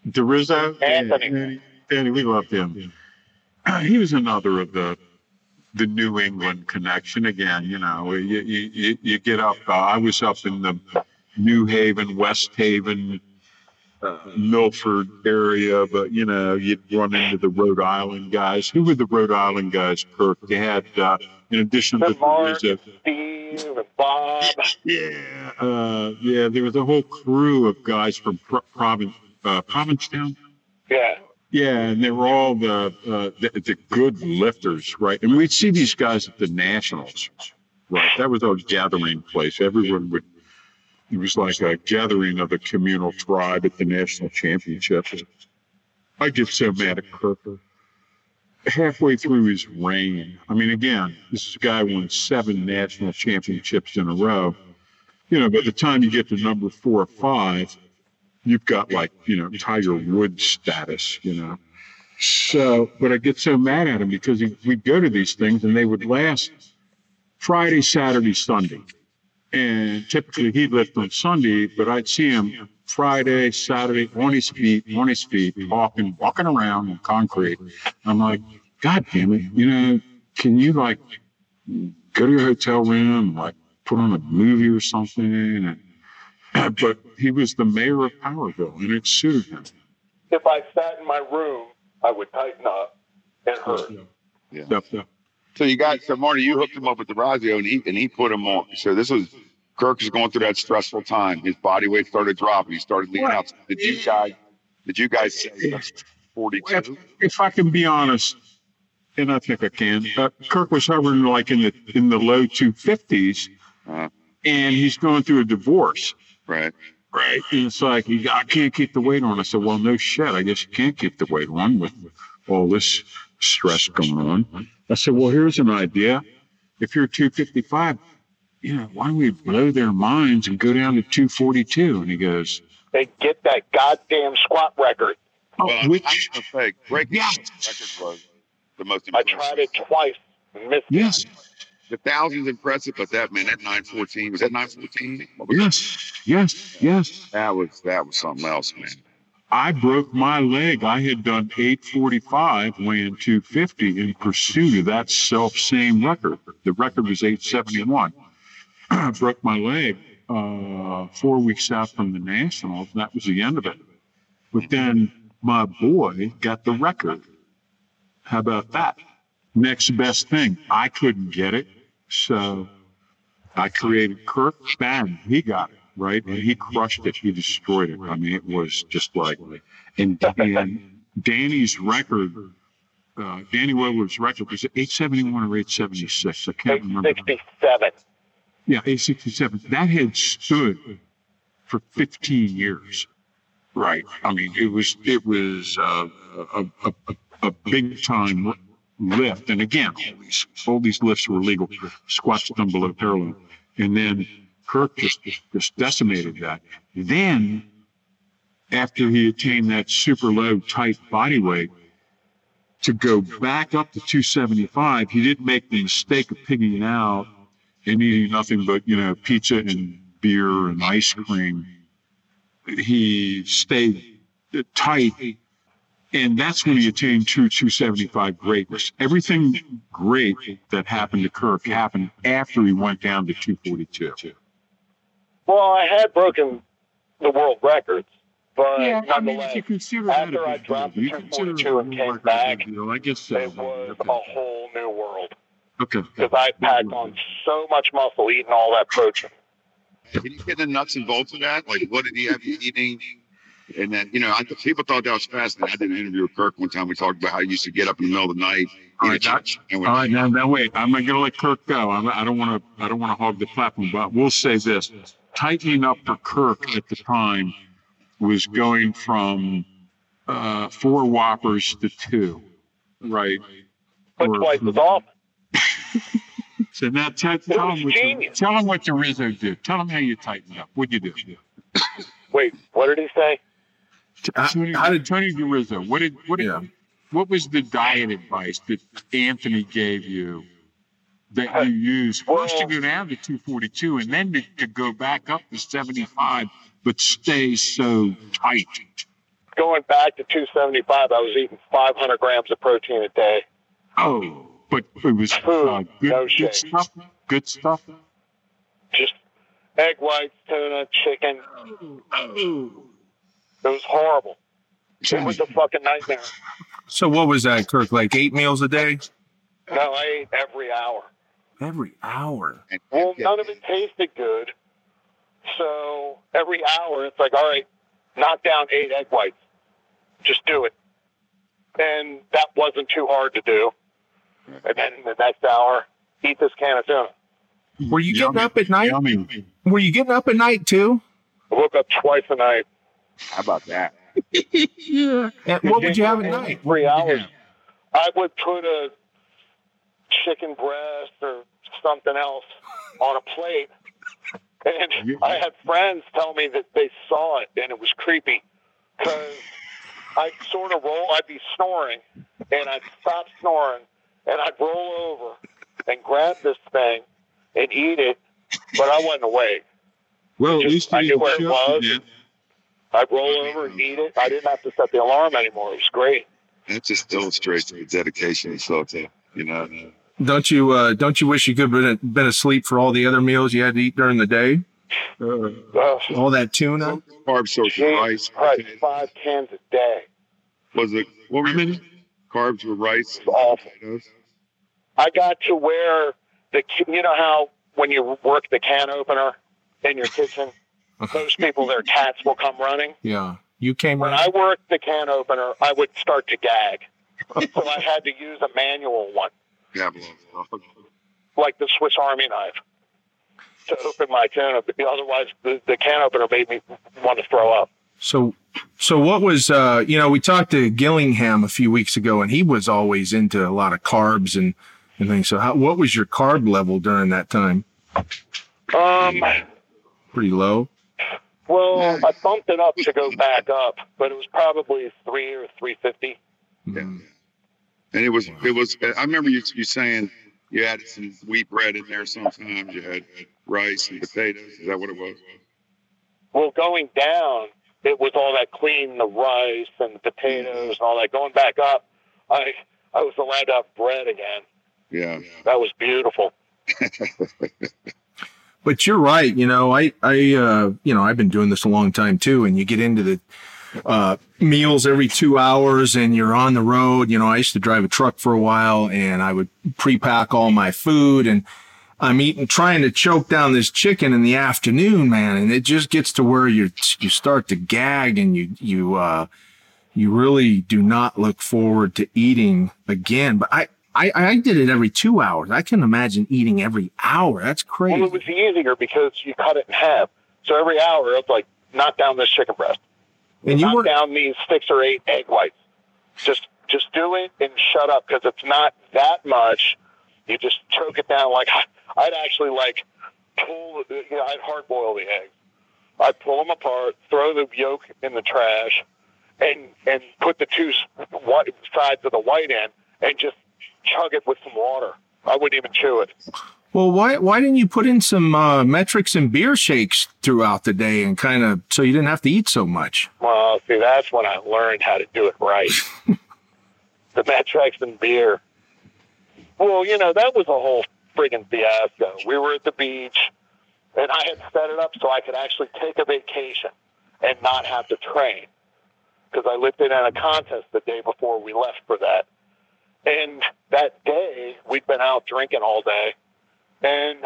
DeRizzo, Anthony, Danny, Danny we loved him. He was another of the the New England connection again. You know, you you, you get up. Uh, I was up in the New Haven, West Haven, uh, Milford area, but you know, you'd run into the Rhode Island guys. Who were the Rhode Island guys, Kirk? They had, uh, in addition to Mark, Steve, and Bob. Yeah, uh, yeah. There was a whole crew of guys from Pro- Province, uh, Provincetown. Yeah. Yeah, and they were all the, uh, the, the good lifters, right? And we'd see these guys at the nationals, right? That was our gathering place. Everyone would. It was like a gathering of the communal tribe at the national championships. I get so mad at Kirk. Halfway through his reign, I mean, again, this guy won seven national championships in a row. You know, by the time you get to number four or five, you've got like, you know, Tiger Woods status, you know. So, but I get so mad at him because he, we'd go to these things and they would last Friday, Saturday, Sunday. And typically he'd lift on Sunday, but I'd see him Friday, Saturday on his feet, on his feet, walking, walking around on concrete. I'm like, God damn it, you know, can you like go to your hotel room, like put on a movie or something and but he was the mayor of Powerville, and it suited him. If I sat in my room, I would tighten up and hurt. Yeah. yeah. yeah. So you got so Marty, you hooked him up with the DeRizzo, and he and he put him on. So this was Kirk is going through that stressful time. His body weight started dropping. He started leaning out. Did you guys? Did you guys say forty-two? If, if I can be honest, and I think I can, uh, Kirk was hovering like in the in the low two fifties, uh-huh. and he's going through a divorce. Right. Right. And it's like, I can't keep the weight on. I said, well, no shit. I guess you can't keep the weight on with all this stress going on. I said, well, here's an idea. If you're 255, you know, why don't we blow their minds and go down to 242? And he goes, they get that goddamn squat record. Oh, well, which, I'm say, breaking yeah. record was the most impressive. I tried it twice missed yes. it. Yes the thousand's impressive, but that man, that nine fourteen was that nine fourteen? Yes, yes, yes. That was that was something else, man. I broke my leg. I had done 845, weighing 250 in pursuit of that self same record. The record was 871. I broke my leg uh, four weeks out from the Nationals. That was the end of it. But then my boy got the record. How about that? Next best thing. I couldn't get it. So I created Kirk. Bang. He got it. Right. And he crushed it. He destroyed it. I mean, it was just like, and, and Danny's record, uh, Danny Willer's record was 871 or 876. I can't remember. 867. Yeah, 867. That had stood for 15 years. Right. I mean, it was it was uh, a, a, a, a big time lift. And again, all these all these lifts were legal. Squats down below parallel. And then Kirk just just decimated that. Then after he attained that super low tight body weight, to go back up to 275, he didn't make the mistake of pigging out and eating nothing but, you know, pizza and beer and ice cream. He stayed tight. And that's when he attained true 275 greatness. Everything great that happened to Kirk happened after he went down to 242. Well, I had broken the world records, but yeah, I mean, nonetheless, if you consider after that a I big dropped deal, the you consider 242 and came back, deal. I guess so. it was Okay. a whole new world Okay. because I packed on so much muscle eating all that protein. Can you get the nuts and bolts of that? Like, what did he have you eating? And then, you know, I, people thought that was fascinating. I did an interview with Kirk one time. We talked about how he used to get up in the middle of the night. All eat a that- All right, now, now wait. I'm going to let Kirk go. I'm, I don't want to. I don't want to hog the platform, but we'll say this: tightening up for Kirk at the time was going from uh, four whoppers to two, right? But Or- twice as often. So now tell, tell him what the, genius. tell him what the Rizzo do. Tell him how you tighten up. What'd you do? Wait, what did he say? Uh, Tony, how did- Tony DeRizzo? What did what did, Yeah. what was the diet advice that Anthony gave you that you use first to go down to 242 and then to, to go back up to 75, but stay so tight? Going back to 275, I was eating 500 grams of protein a day. Oh, but it was uh, good, no good stuff. Good stuff. Just egg whites, tuna, chicken. Oh, It was horrible. It was a fucking nightmare. So what was that, Kirk? Like eight meals a day? No, I ate every hour. Every hour. and- Well, none of it tasted good. So every hour, it's like, all right, knock down eight egg whites. Just do it. And that wasn't too hard to do. And then the next hour, eat this can of tuna. Were you getting Yummy. up at night? Yummy. Were you getting up at night too? I woke up twice a night. How about that? And what would you have at night? Three hours. I would put a chicken breast or something else on a plate. And I had friends tell me that they saw it and it was creepy because I'd sort of roll, I'd be snoring and I'd stop snoring and I'd roll over and grab this thing and eat it, but I wasn't awake. Well, at least I knew where it was. I'd roll over and eat it. I didn't have to set the alarm anymore. It was great. That just illustrates the dedication. So, you know, Don't you uh, don't you wish you could have been, been asleep for all the other meals you had to eat during the day? Uh, Ugh. All that tuna? carb sources, rice. Jesus Christ, five cans a day. Was it, what were how your carbs were rice? and Awful. potatoes? I got to where the you know how when you work the can opener in your kitchen, most people their cats will come running. Yeah. You came When around. I worked the can opener, I would start to gag, so I had to use a manual one, Yeah, well, like the Swiss Army knife, to open my can. But Otherwise, the, the can opener made me want to throw up. So, so what was, uh, you know, we talked to Gillingham a few weeks ago and he was always into a lot of carbs and, and things. So how, what was your carb level during that time? Um, Pretty low. well, I bumped it up to go back up, but it was probably three or three fifty. Mm. And it was, it was, I remember you, you saying you added some wheat bread in there sometimes. You had rice and potatoes. Is that what it was? Well, going down, it was all that clean, the rice and the potatoes and all that. Going back up, I I was allowed to have bread again. Yeah. That was beautiful. But you're right. You know, I, I, uh, you know, I've been doing this a long time too. And you get into the, uh, meals every two hours and you're on the road. You know, I used to drive a truck for a while and I would pre-pack all my food and I'm eating, trying to choke down this chicken in the afternoon, man. And it just gets to where you, you start to gag and you, you, uh, you really do not look forward to eating again. But I, I, I did it every two hours. I can imagine eating every hour. That's crazy. Well, it was easier because you cut it in half. So every hour, it's like knock down this chicken breast, and you were down these six or eight egg whites. Just just do it and shut up because it's not that much. You just choke it down. Like I'd actually like pull. You know, I'd hard boil the eggs. I'd pull them apart, throw the yolk in the trash, and and put the two sides of the white in, and just chug it with some water. I wouldn't even chew it. Well, why why didn't you put in some uh, Met-Rx and beer shakes throughout the day and kind of so you didn't have to eat so much? Well, see, that's when I learned how to do it right. the Met-Rx and beer. Well, you know that was a whole friggin' fiasco. We were at the beach, and I had set it up so I could actually take a vacation and not have to train because I lifted in a contest the day before we left for that. And that day, we'd been out drinking all day, and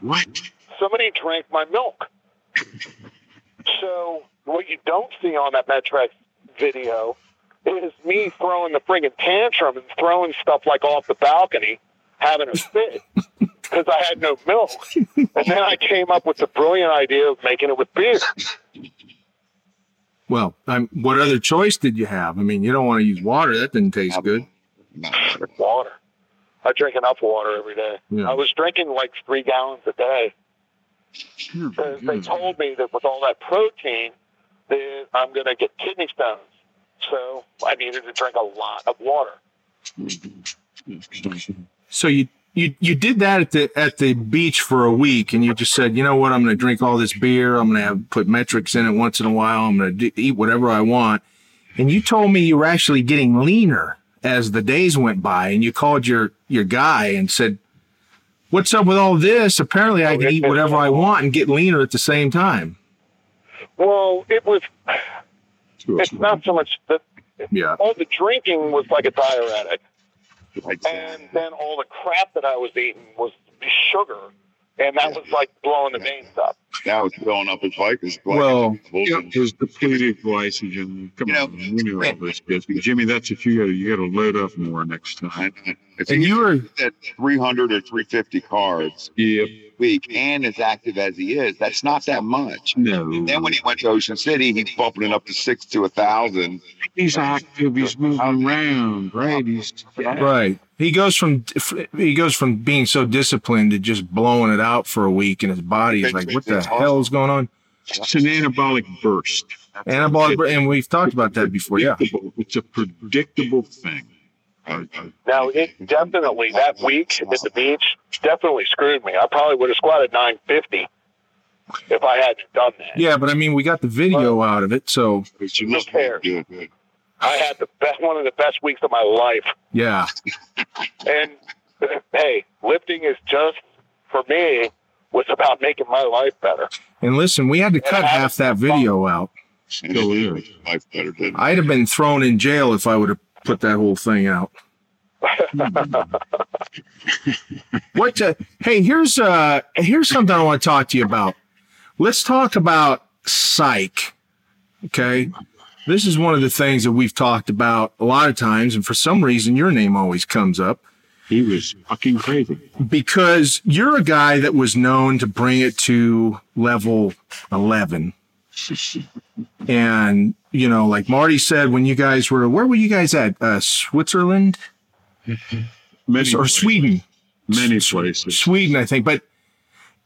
what? Somebody drank my milk. so what you don't see on that Met-Rx video is me throwing the friggin' tantrum and throwing stuff like off the balcony, having a fit because I had no milk. And then I came up with the brilliant idea of making it with beer. Well, I'm, what other choice did you have? I mean, you don't want to use water. That didn't taste good. Water. I drink enough water every day. Yeah. I was drinking like three gallons a day. Oh, because they told me that with all that protein, that I'm going to get kidney stones. So I needed to drink a lot of water. So you you you did that at the at the beach for a week, and you just said, you know what, I'm going to drink all this beer. I'm going to have put Met-Rx in it once in a while. I'm going to eat whatever I want. And you told me you were actually getting leaner as the days went by and you called your your guy and said what's up with all this? Apparently i can eat whatever i want and get leaner at the same time. Well it was it's not so much that yeah. all the drinking was like a diuretic. And then all the crap that i was eating was sugar and that was like blowing the veins up. That was blowing up his bike. His well, it was depleted glycogen. Come you on, know, we knew all this, Jimmy. That's if you got you got to load up more next time. If and you were at 300 or 350 carbs yep. Week and as active as he is, that's not that much. No. And then when he went to Ocean City, he's bumping it up to six to a thousand. He's active. He's moving around, right? He's yeah. right. He goes from he goes from being so disciplined to just blowing it out for a week, and his body is like, "What the hell is going on?" It's an anabolic burst. Anabolic, and we've talked about that before. Yeah, it's a predictable thing. Now, it definitely that week at the beach definitely screwed me. I probably would have squatted 950 if I hadn't done that. Yeah, but I mean, we got the video but, out of it, so who cares? I had the best one of the best weeks of my life. Yeah. and hey, lifting is just for me was about making my life better. And listen, we had to cut half that video out. Still is. Life better, I'd have been thrown in jail if I would have put that whole thing out. what? Uh, hey, here's uh, here's something I want to talk to you about. Let's talk about psych. Okay, this is one of the things that we've talked about a lot of times, and for some reason, your name always comes up. He was fucking crazy. Because you're a guy that was known to bring it to level 11. and, you know, like Marty said, when you guys were, where were you guys at? Uh, Switzerland? Many or Sweden? Many places. Sweden, I think. But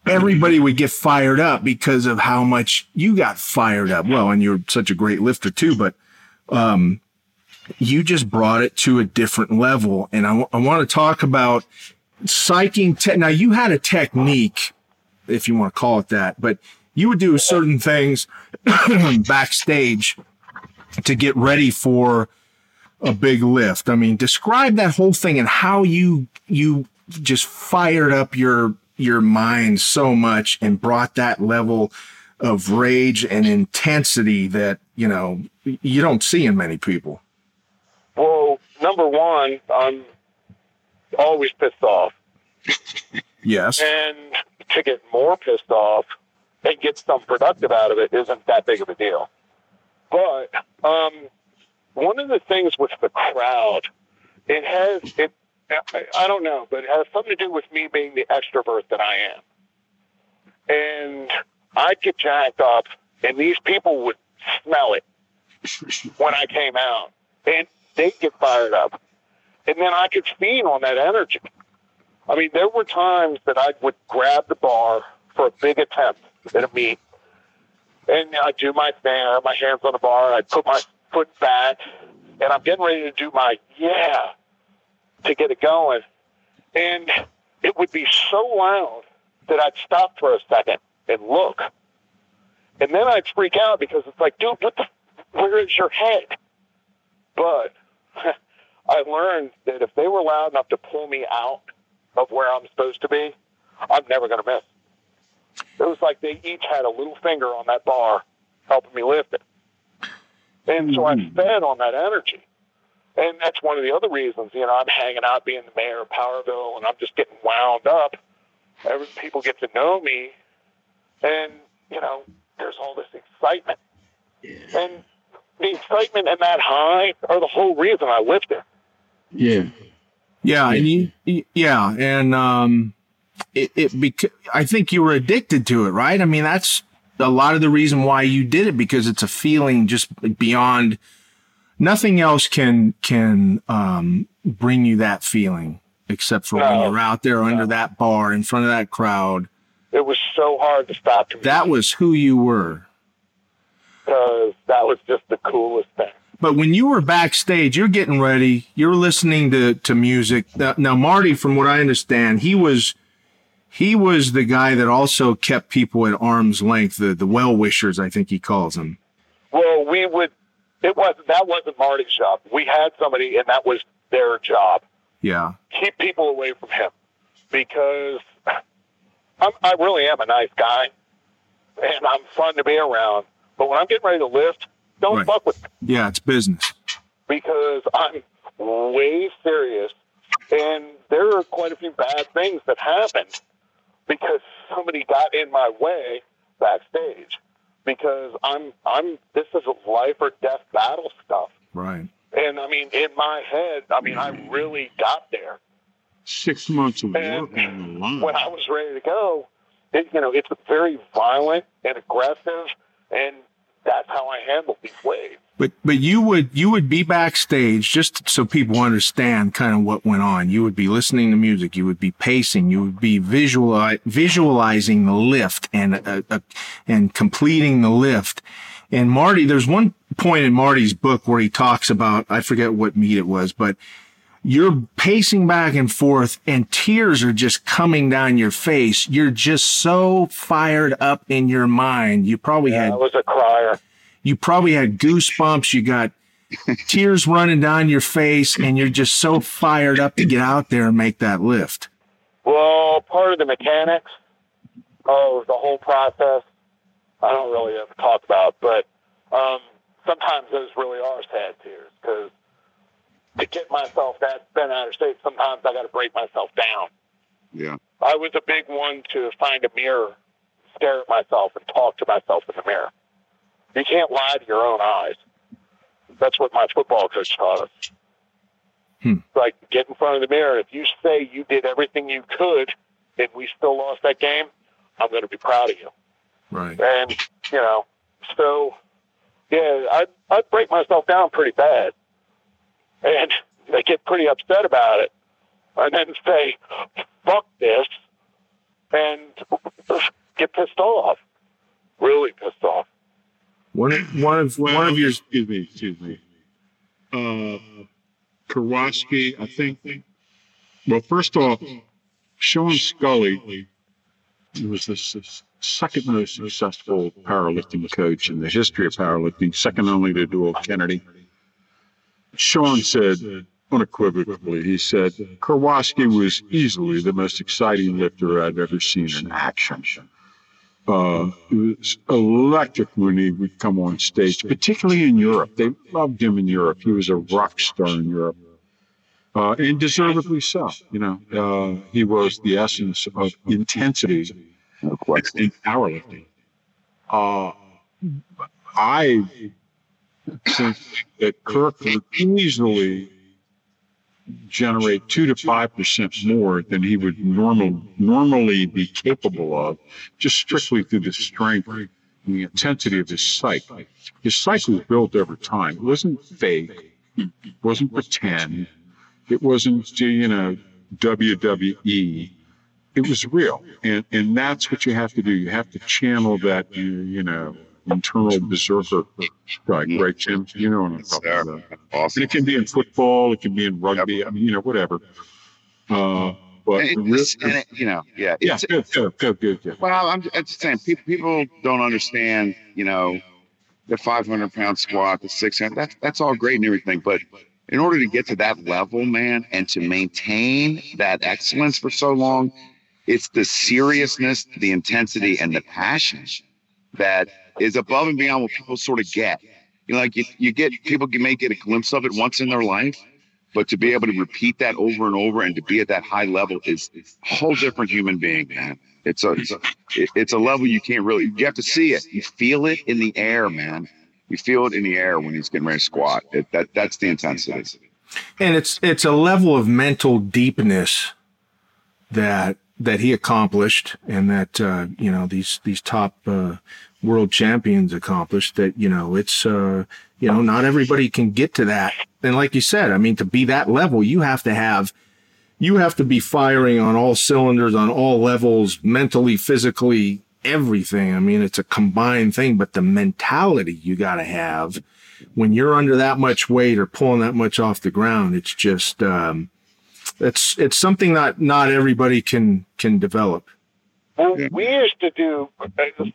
everybody would get fired up because of how much you got fired up. Well, and you're such a great lifter too, but, um, you just brought it to a different level. And I, w- I want to talk about psyching. Te- now you had a technique, if you want to call it that, but you would do certain things backstage to get ready for a big lift. I mean, describe that whole thing and how you, you just fired up your your mind so much and brought that level of rage and intensity that, you know, you don't see in many people? Well, number one, I'm always pissed off. yes. And to get more pissed off and get some productive out of it isn't that big of a deal. But um, one of the things with the crowd, it has it. I, I don't know, but it has something to do with me being the extrovert that I am. And I'd get jacked up, and these people would smell it when I came out, and they'd get fired up, and then I could feed on that energy. I mean, there were times that I would grab the bar for a big attempt at a meet, and I'd do my thing. I have my hands on the bar. I'd put my foot back, and I'm getting ready to do my yeah to get it going, and it would be so loud that I'd stop for a second and look. And then I'd freak out because it's like, dude, what the, where is your head? But I learned that if they were loud enough to pull me out of where I'm supposed to be, I'm never going to miss. It was like they each had a little finger on that bar helping me lift it. And so I hmm. fed on that energy. And that's one of the other reasons, you know, I'm hanging out being the mayor of Powerville and I'm just getting wound up. Every, people get to know me and, you know, there's all this excitement. Yeah. And the excitement and that high are the whole reason I lived there. Yeah. Yeah, and you, yeah, and um, it, it beca- I think you were addicted to it, right? I mean, that's a lot of the reason why you did it because it's a feeling just beyond. Nothing else can can um, bring you that feeling except for no, when you're out there no. under that bar in front of that crowd it was so hard to stop. To that was who you were. Because that was just the coolest thing. But when you were backstage, you're getting ready, you're listening to, to music. Now, now, Marty, from what I understand, he was he was the guy that also kept people at arm's length, the the well wishers, I think he calls them. Well, we would. It wasn't that wasn't Marty's job. We had somebody, and that was their job. Yeah. Keep people away from him because I'm, I really am a nice guy, and I'm fun to be around. But when I'm getting ready to lift, don't right. fuck with me. Yeah, it's business. Because I'm way serious, and there are quite a few bad things that happened because somebody got in my way backstage. Because I'm, I'm. This is a life or death battle stuff. Right. And I mean, in my head, I mean, I really got there six months of and work on the line. When I was ready to go, it, you know, it's very violent and aggressive, and that's how I handle these waves. But but you would you would be backstage just so people understand kind of what went on. You would be listening to music. You would be pacing. You would be visuali- visualizing the lift and uh, uh, and completing the lift. And Marty, there's one point in Marty's book where he talks about I forget what meet it was, but you're pacing back and forth and tears are just coming down your face. You're just so fired up in your mind. You probably yeah, had, I was a crier. You probably had goosebumps. You got tears running down your face and you're just so fired up to get out there and make that lift. Well, part of the mechanics of the whole process, I don't really ever talk about, but um, sometimes those really are sad tears because to get myself that bent out of shape, sometimes I got to break myself down. Yeah. I was a big one to find a mirror, stare at myself, and talk to myself in the mirror. You can't lie to your own eyes. That's what my football coach taught us. Hmm. Like, get in front of the mirror. If you say you did everything you could and we still lost that game, I'm going to be proud of you. Right. And, you know, so, yeah, I'd, I'd break myself down pretty bad and they get pretty upset about it, and then say, "Fuck this," and get pissed off, really pissed off. One of one of well, one of your excuse me, excuse me. Uh, Kowalski, I think. Well, first off, Sean Scully was the second most successful powerlifting coach in the history of powerlifting, second only to Doyle Kennedy. Sean said unequivocally, he said, Karwoski was easily the most exciting lifter I've ever seen in action. Uh, it was electric when he would come on stage, particularly in Europe. They loved him in Europe. He was a rock star in Europe. Uh, and deservedly so. You know, uh, he was the essence of intensity in powerlifting. Uh, I think that Kirk would easily generate two to five percent more than he would normal normally be capable of, just strictly through the strength and the intensity of his psyche. His psyche was built over time. It wasn't fake. It wasn't pretend. It wasn't you know WWE. It was real, and and that's what you have to do. You have to channel that you you know internal berserker strike, right, Jim? You know what I'm talking about. Awesome. And it can be in football, it can be in rugby, yep. I mean, you know, whatever. Uh, but it, and it, you know, yeah, yeah, good, good, good, good, good. Well, I'm, I'm just saying, people, people don't understand, you know, the 500 pound squat, the 600. That's that's all great and everything, but in order to get to that level, man, and to maintain that excellence for so long, it's the seriousness, the intensity, and the passion that is above and beyond what people sort of get. You know, like you, you get people may get a glimpse of it once in their life, but to be able to repeat that over and over and to be at that high level is a whole different human being, man. It's a, it's a, it's a level you can't really, you have to see it. You feel it in the air, man. You feel it in the air when he's getting ready to squat. It, that, that's the intensity. And it's, it's a level of mental deepness that, that he accomplished and that, uh, you know, these, these top, uh, world champions accomplished that, you know, it's, uh, you know, not everybody can get to that. And like you said, I mean, to be that level, you have to have, you have to be firing on all cylinders, on all levels, mentally, physically, everything. I mean, it's a combined thing, but the mentality you got to have when you're under that much weight or pulling that much off the ground, it's just, um, it's, it's something that not everybody can, can develop. Well, yeah. we used to do uh,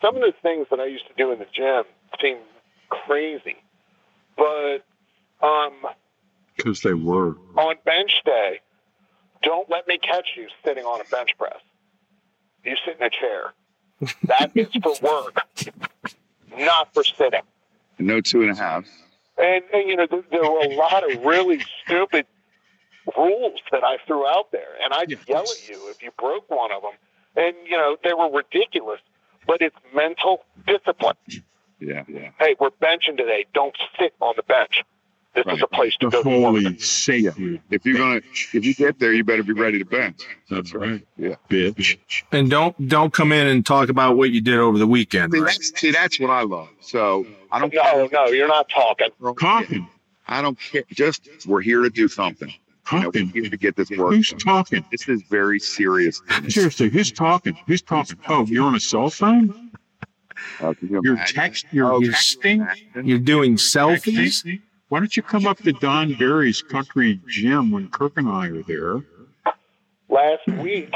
some of the things that I used to do in the gym seem crazy, but um, because they were on bench day. Don't let me catch you sitting on a bench press. You sit in a chair. That is for work, not for sitting. No two and a half. And, and you know, there, there were a lot of really stupid rules that I threw out there, and I'd yell at you if you broke one of them and you know they were ridiculous. But it's mental discipline. Yeah, yeah. Hey, we're benching today. Don't sit on the bench. This right. is a place to the go. Holy safety. If you're gonna, if you get there, you better be ready to bench. That's right. Yeah, bitch. And don't don't come in and talk about what you did over the weekend. See, right? that's, see, that's what I love. So I don't. No, no, you're not talking. Talking. I don't care. Just we're here to do something talking? You know, to get this work. Who's talking? This is very serious. Seriously, who's talking? Who's talking? Oh, you're on a cell phone? Uh, you you're text. You're, oh, you're texting. You're doing selfies. Why don't you come up to Don Barry's country gym when Kirk and I are there? Last week,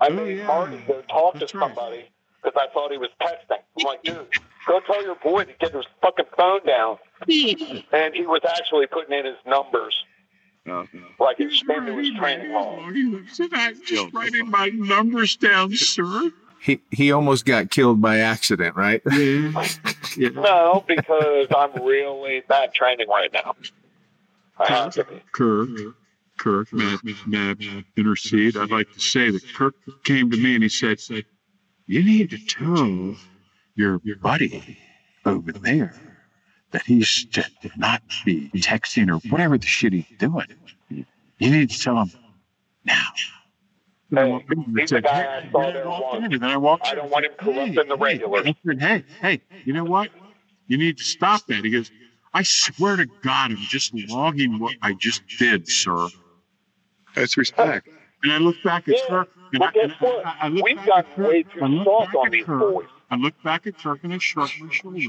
I oh, made yeah. Marty go talk That's to somebody because right. I thought he was texting. I'm like, dude, go tell your boy to get his fucking phone down. and he was actually putting in his numbers like it's been to his training hall. He looks at that, just writing my numbers down, sir. He he almost got killed by accident, right? Yeah. yeah. No, because I'm really bad training right now. Kirk, Kirk, Matt, Matt, intercede. I'd like to say that Kirk came to me and he said, "You need to tell your buddy over there that he's to not be texting or whatever the shit he's doing. You need to tell him now. Hey, he's the guy I saw there once. And I walked I don't want him corrupting the regulars. Hey, hey, you know what? You need to stop that. He goes, I swear to God, I'm just logging what I just did, sir. That's respect. And I look back at yeah, Turk. And I, guess what? I, I We've got way too soft on these boys. I look back at Turk and I shrug my shoulders.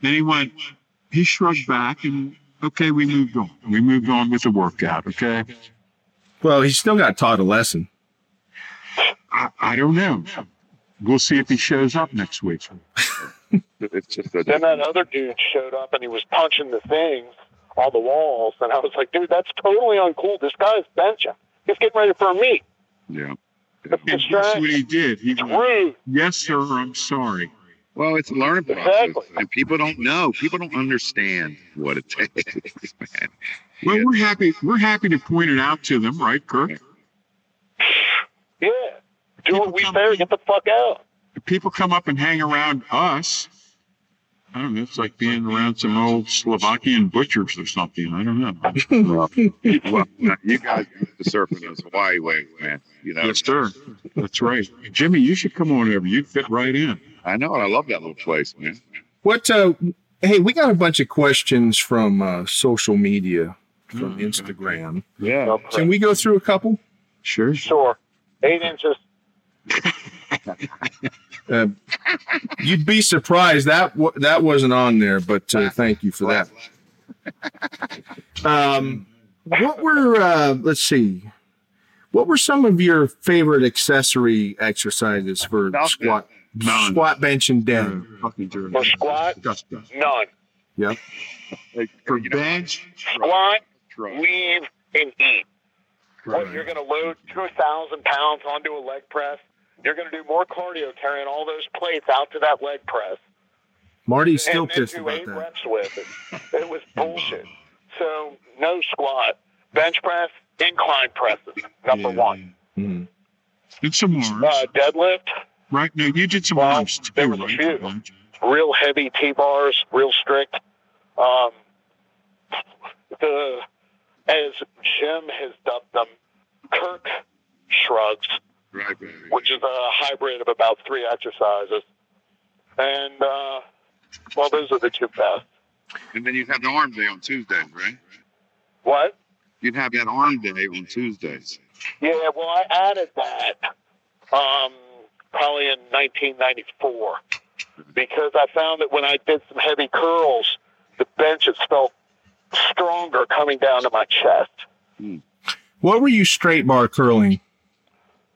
Then he went, he shrugged back and okay, we moved on. We moved on with the workout, okay? Well, he still got taught a lesson. I, I don't know. We'll see if he shows up next week. it's just a, then that other dude showed up and he was punching the things on the walls, and I was like, dude, that's totally uncool. This guy's benching. He's getting ready for a meet. Yeah. And guess what he did? He went, Rude. yes, sir, I'm sorry. Well, it's a learning process, Exactly. and people don't know. People don't understand what it takes, man. Well, Yeah. we're happy. We're happy to point it out to them, right, Kirk? Yeah. Do People what we come- say get the fuck out. If people come up and hang around us. I don't know. It's like being around some old Slovakian butchers or something. I don't know. well, you guys used to surfing those Hawaii waves, man. You know, Yes, sir. That's right. Jimmy, you should come on over. You'd fit right in. I know, and I love that little place, man. What? Uh, hey, we got a bunch of questions from uh, social media, from Mm, Instagram. Yeah. No Can we go through a couple? Sure. Sure. Eight inches. Uh, you'd be surprised that w- that wasn't on there, but uh, thank you for that. Um, what were uh, let's see, what were some of your favorite accessory exercises for None. squat, None. squat, bench, and dead? Fucking dirty. For squat? Dust, dust. None. Yep. Like, For you know, bench, Squat, truck, leave, and eat. What, Right. you're going to load 2,000 pounds onto a leg press. You're going to do more cardio carrying all those plates out to that leg press. Marty's still and then pissed do about eight that. reps with it. It was bullshit. So no squat, bench press, incline presses. Number Yeah. one. Mhm. did some arms, Uh, deadlift, right? No, you did some well, arms there was a few. Real heavy T bars, real strict. Um, the as Jim has dubbed them, Kirk shrugs, right, which is a hybrid of about three exercises. And uh, well, those are the two best. And then you'd have the arm day on Tuesdays, right? What? You'd have that arm day on Tuesdays. Yeah, well, I added that um, probably in 1994 because I found that when I did some heavy curls, the benches felt stronger coming down to my chest. What were you straight bar curling?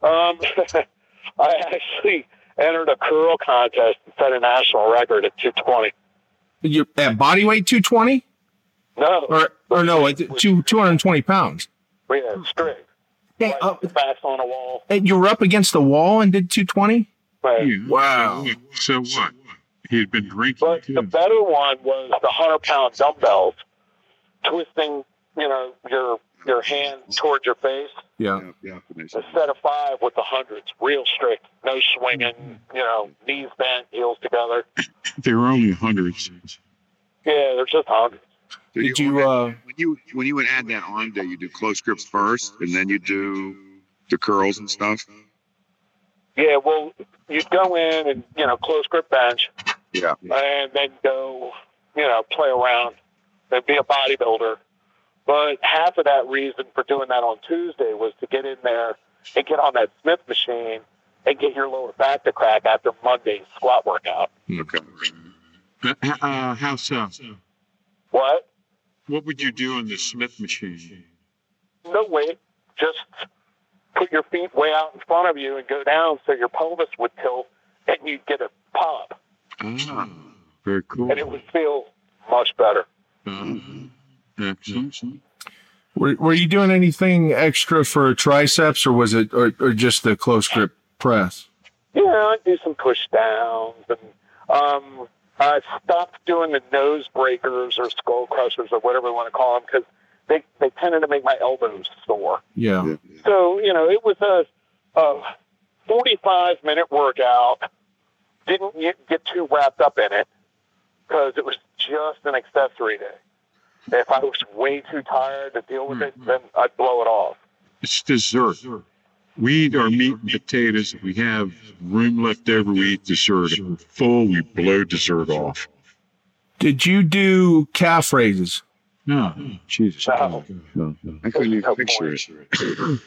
Um, I actually entered a curl contest and set a national record at 220. You at body weight 220 No, or or no, two 220 pounds. we had strict. Like, uh, backs on a wall. and you were up against the wall and did 220. Right. Yeah. Wow. So what? He had been drinking But too. the better one was the 100 pound dumbbells, twisting, you know, your your hand towards your face. Yeah. Yeah, yeah. A set of five with the hundreds, real strict, no swinging, you know, knees bent, heels together. They were only hundreds. Yeah, they're just hundreds. So Did you uh when you when you would add that arm day, you do close grips first, and then you do the curls and stuff. Yeah, well, you'd go in and you know close grip bench, Yeah. and then go, you know, play around and be a bodybuilder. But half of that reason for doing that on Tuesday was to get in there and get on that Smith machine and get your lower back to crack after Monday's squat workout. Okay. Uh, uh, how so? What? What would you do in the Smith machine? No weight. Just put your feet way out in front of you and go down so your pelvis would tilt and you'd get a pop. Ah, very cool. And it would feel much better. Uh, excellent. were, were you doing anything extra for triceps or was it or, or just the close grip press? Yeah, I do some push downs and um, Uh, I stopped doing the nose breakers or skull crushers or whatever you want to call them because they, they tended to make my elbows sore. Yeah. Yeah. So, you know, it was a, a 45 minute workout. Didn't get, get too wrapped up in it because it was just an accessory day. If I was way too tired to deal with hmm, it, hmm. then I'd blow it off. It's dessert. We eat our meat and potatoes. If we have room left over, we eat dessert. If we're full, we blow dessert off. Did you do calf raises? No, Jesus. Oh, no. No. I couldn't even No picture it.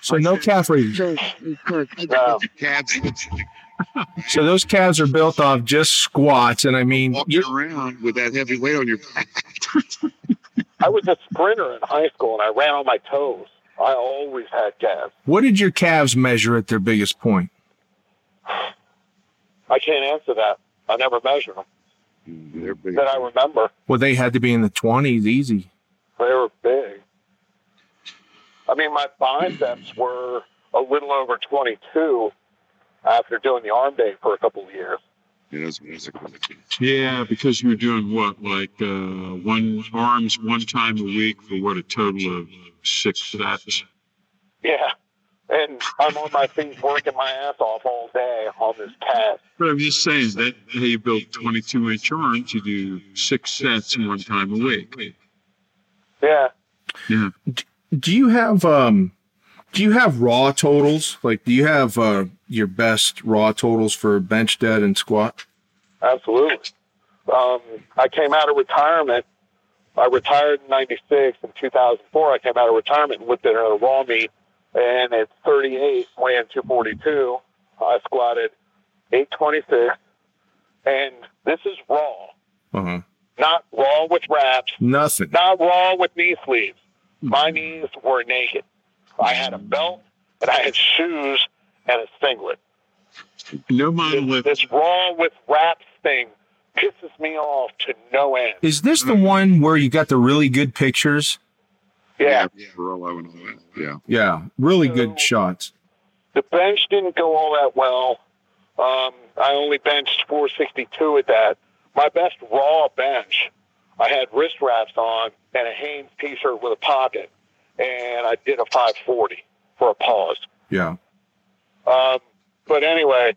So no calf raises. No. So those calves are built off just squats, and I mean, walking you around with that heavy weight on your back. I was a sprinter in high school and I ran on my toes. I always had calves. what did your calves measure at their biggest point? I can't answer that. I never measured them They're big. that I remember. Well, they had to be in the twenties, easy. They were big. I mean, my biceps were a little over 22 after doing the arm day for a couple of years. Yeah, because you were doing what, like uh, one arms one time a week for what a total of six sets. Yeah, and I'm on my feet working my ass off all day on this test. But I'm just saying that hey, you build 22 inch arms, you do six sets one time a week. Yeah. Yeah. Do you have um? Do you have raw totals? Like, do you have uh, your best raw totals for bench, dead, and squat? Absolutely. Um, I came out of retirement. I retired in '96. In 2004, I came out of retirement and looked at a raw meet and at 38, weighing 242, I squatted 826. And this is raw. Uh-huh. Not raw with wraps. Nothing. Not raw with knee sleeves. My knees were naked. I had a belt and I had shoes and a singlet. No monolift. This, this raw with wraps thing pisses me off to no end. Is this the one where you got the really good pictures? Yeah. Yeah. Barolo and all that. Yeah. Yeah, really So- good shots. The bench didn't go all that well. Um, I only benched 462 at that. My best raw bench, I had wrist wraps on and a Hanes t-shirt with a pocket, and I did a 540 for a pause. Yeah. Um, but anyway,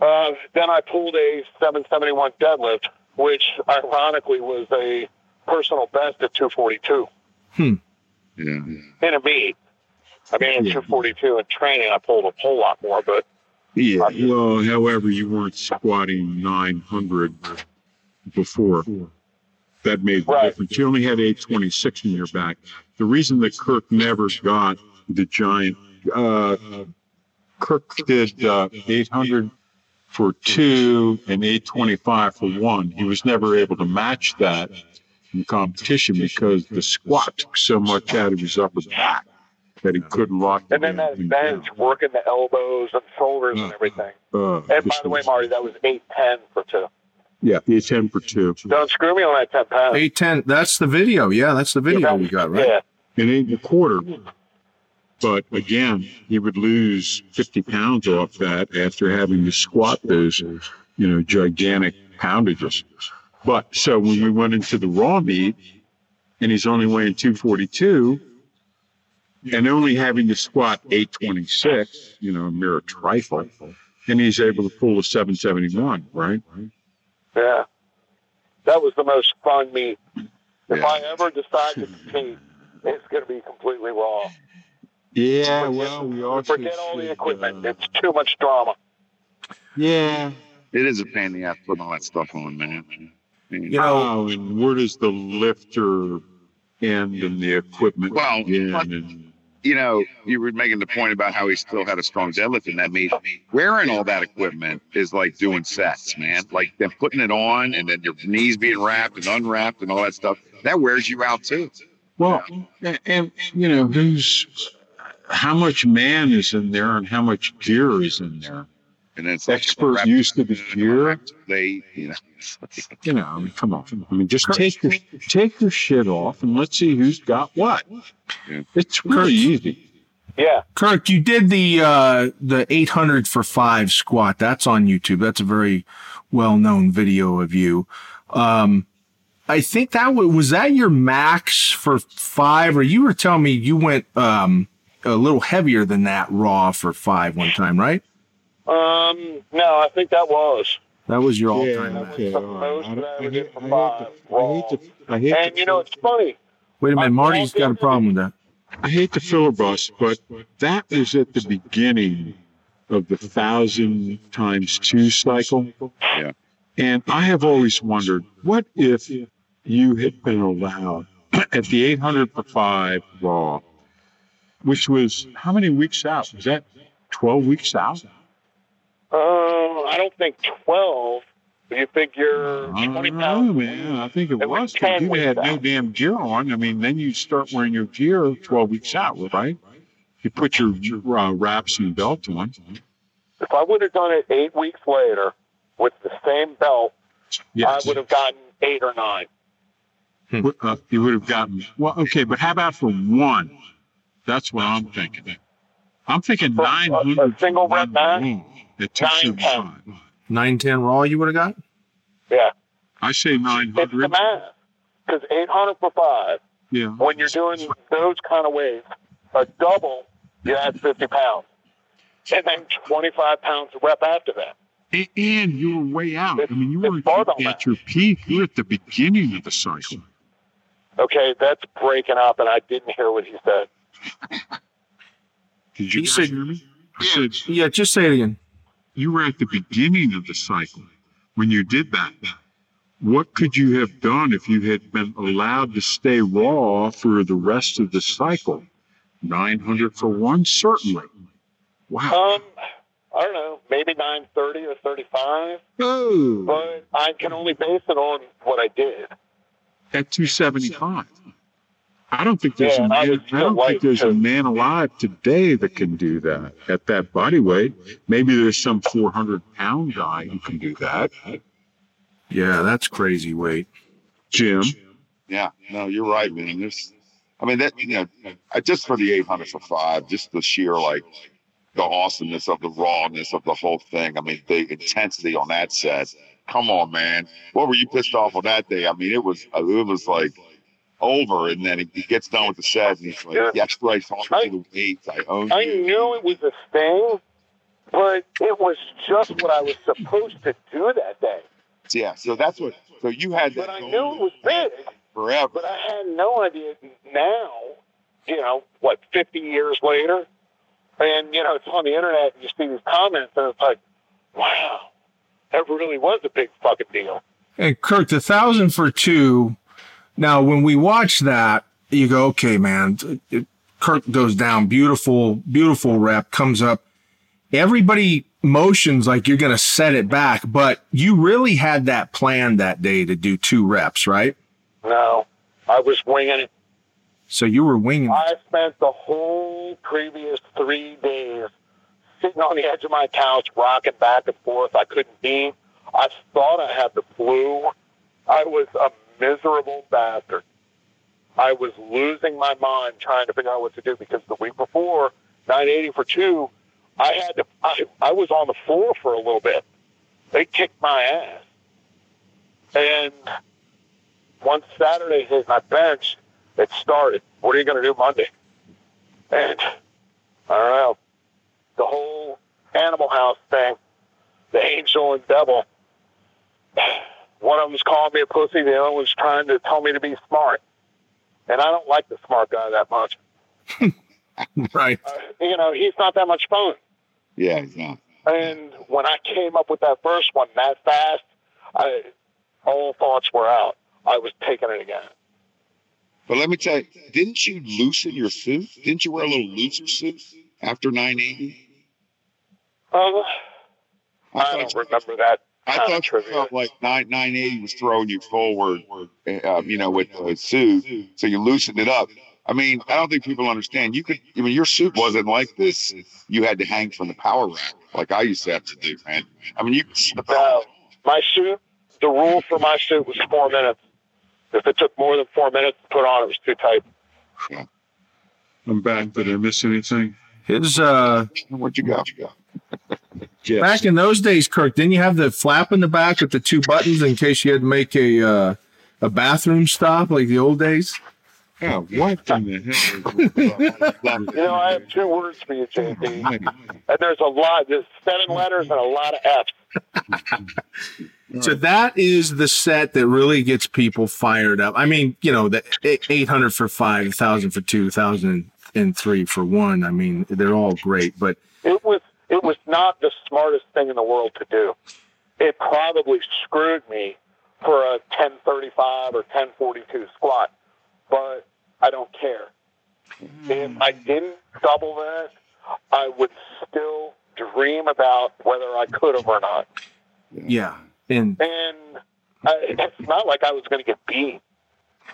uh, then I pulled a 771 deadlift, which ironically was a personal best at 242 Hmm. Yeah. in a meet. I mean, at Yeah. 242 in training, I pulled a whole lot more, but Yeah. Well, however, you weren't squatting 900 before. That made the Right. difference. You only had 826 in your back. The reason that Kirk never got the giant, uh, Kirk did uh, 800 for two and 825 for one. He was never able to match that in competition because the squat took so much out of his upper back that he couldn't lock the and then that bench down. working the elbows and shoulders and Uh, everything. Uh, And by the way, Marty, that was 810 for two. Yeah, the 10 for two. Don't screw me on that 10 pounds. Eight ten. That's the video. Yeah, that's the video we got right. Yeah. It ain't a quarter. But again, he would lose 50 pounds off that after having to squat those, you know, gigantic poundages. But so when we went into the raw meat and he's only weighing 242 and only having to squat 826, you know, a mere trifle, and he's able to pull a 771, right? Yeah. That was the most fun meet. If Yeah. I ever decide to compete, it's going to be completely raw. Yeah, Forget- well, we also Forget all the equipment. uh, it's too much drama. yeah, It is a pain in the ass putting all that stuff on, man. You know, Oh, and where does the lifter end and the equipment Well, begin? but- And, you know, you were making the point about how he still had a strong deadlift in that meet. Wearing all that equipment is like doing sets, man. Like then putting it on and then your knees being wrapped and unwrapped and all that stuff. That wears you out too. well, and, and you know, who's how much man is in there and how much gear is in there? And then it's like Expert use to the gear. They, you know, like- You know, I mean, come on. I mean, just take your take your shit off and let's see who's got what. Yeah. It's really easy. Yeah. Kirk, you did the uh, the 800 for five squat. That's on YouTube. That's a very well known video of you. Um, I think that was, was that your max for five, or you were telling me you went um, a little heavier than that raw for five one time, right? Um, no, I think that was. That was your all Yeah, time. That max. was the most I, I I, ever did for I hate five. to, I hate to, I hate And to you know, it's funny. Wait a minute, I'm Marty's all got a problem with that. I hate to filibust, but that was at the beginning of the thousand times two cycle. Yeah. And I have always wondered, what if you had been allowed at the 800 for five raw, which was how many weeks out? Was that 12 weeks out? Uh, I don't think 12. You figure I 20 don't know, man. I think it It was because you had no damn gear on. I mean, then you start wearing your gear 12 weeks out, right? You put your uh, wraps and belt on. If I would have done it eight weeks later with the same belt, Yes. I would have gotten eight or nine. Would- uh, you would have gotten well okay but how about for one that's what i'm thinking I'm thinking 900 a single rep max. At 275. 910 raw you would have got? Yeah. I say 900. It's 900. the math. Because 800 for five, Yeah. when you're doing those kind of weights, a double, you add 50 pounds. And then 25 pounds a rep after that. A- And you were way out. I mean, you weren't at mass. your peak. You were at the beginning of the cycle. Okay, that's breaking up, and I didn't hear what he said. Did you He said- hear me? I said Yeah, just say it again. You were at the beginning of the cycle when you did that. What could you have done if you had been allowed to stay raw for the rest of the cycle? 900 for one, certainly. Wow. Um, I don't know, maybe 930 or 35, Oh, but I can only base it on what I did. at 275. I don't think there's Yeah, a and I man, I don't light, think there's a man alive today that can do that at that body weight. Maybe there's some 400 pound guy who can do that. Yeah, that's crazy weight. Jim. Yeah, no, you're right, man. There's, I mean, that you know, just for the 800 for five, just the sheer like the awesomeness of the rawness of the whole thing. I mean, the intensity on that set. Come on, man. What were you pissed off on that day? I mean, it was it was like over, and then he, he gets done with the set, and he's like, Yeah. "Yes, Bryce, on to the weights. I own I you." knew it was a thing, but it was just what I was supposed to do that day. Yeah, so that's what. So you had that But I knew it was big, forever. but I had no idea now, you know, what, 50 years later? And, you know, it's on the internet and you see these comments and it's like, wow, that really was a big fucking deal. And Kirk, the thousand for two. Now, when we watch that, you go, okay, man. It, Kirk goes down, beautiful, beautiful rep comes up. Everybody motions like you're going to set it back, but you really had that plan that day to do two reps, right? No, I was winging it. So you were winging. I spent the whole previous three days sitting on the edge of my couch, rocking back and forth. I couldn't be. I thought I had the flu. I was a miserable bastard. I was losing my mind trying to figure out what to do because the week before, 980 for two, I had to, I, I was on the floor for a little bit. They kicked my ass. And once Saturday hit my bench, it started. What are you going to do Monday? And I don't know. The whole Animal House thing, the angel and devil. One of them's calling me a pussy. The other one's trying to tell me to be smart. And I don't like the smart guy that much. right. Uh, you know, he's not that much fun. Yeah, he's not. And when I came up with that first one that fast, I, all thoughts were out. I was taking it again. But let me tell you, didn't you loosen your suit? Didn't you wear a little looser suit after 980? Uh, I thought don't remember that. I kind of thought you felt like nine, 980 was throwing you forward, uh, you know, with the suit, so you loosened it up. I mean, I don't think people understand. You could, I mean, your suit wasn't like this. You had to hang from the power rack, like I used to have to do, man. I mean, you could slip No, out. my suit. The rule for my suit was four minutes. If it took more than four minutes to put on, it was too tight. I'm back. Did I miss anything? His, uh, Where'd you go? Yes. back in those days, Kirk, didn't you have the flap in the back with the two buttons in case you had to make a, uh, a bathroom stop like the old days? Yeah, what in the hell? You know, I have two words for you, JP. And there's a lot. There's seven letters and a lot of F's. So that is the set that really gets people fired up. I mean, you know, the 800 for five, 1,000 for two, 1,003 for one. I mean, they're all great, but It was it was not the smartest thing in the world to do. It probably screwed me for a 1035 or 1042 squat, but I don't care. If I hmm. didn't double that, I would still dream about whether I could have or not. yeah. And And I, it's not like I was going to get beat.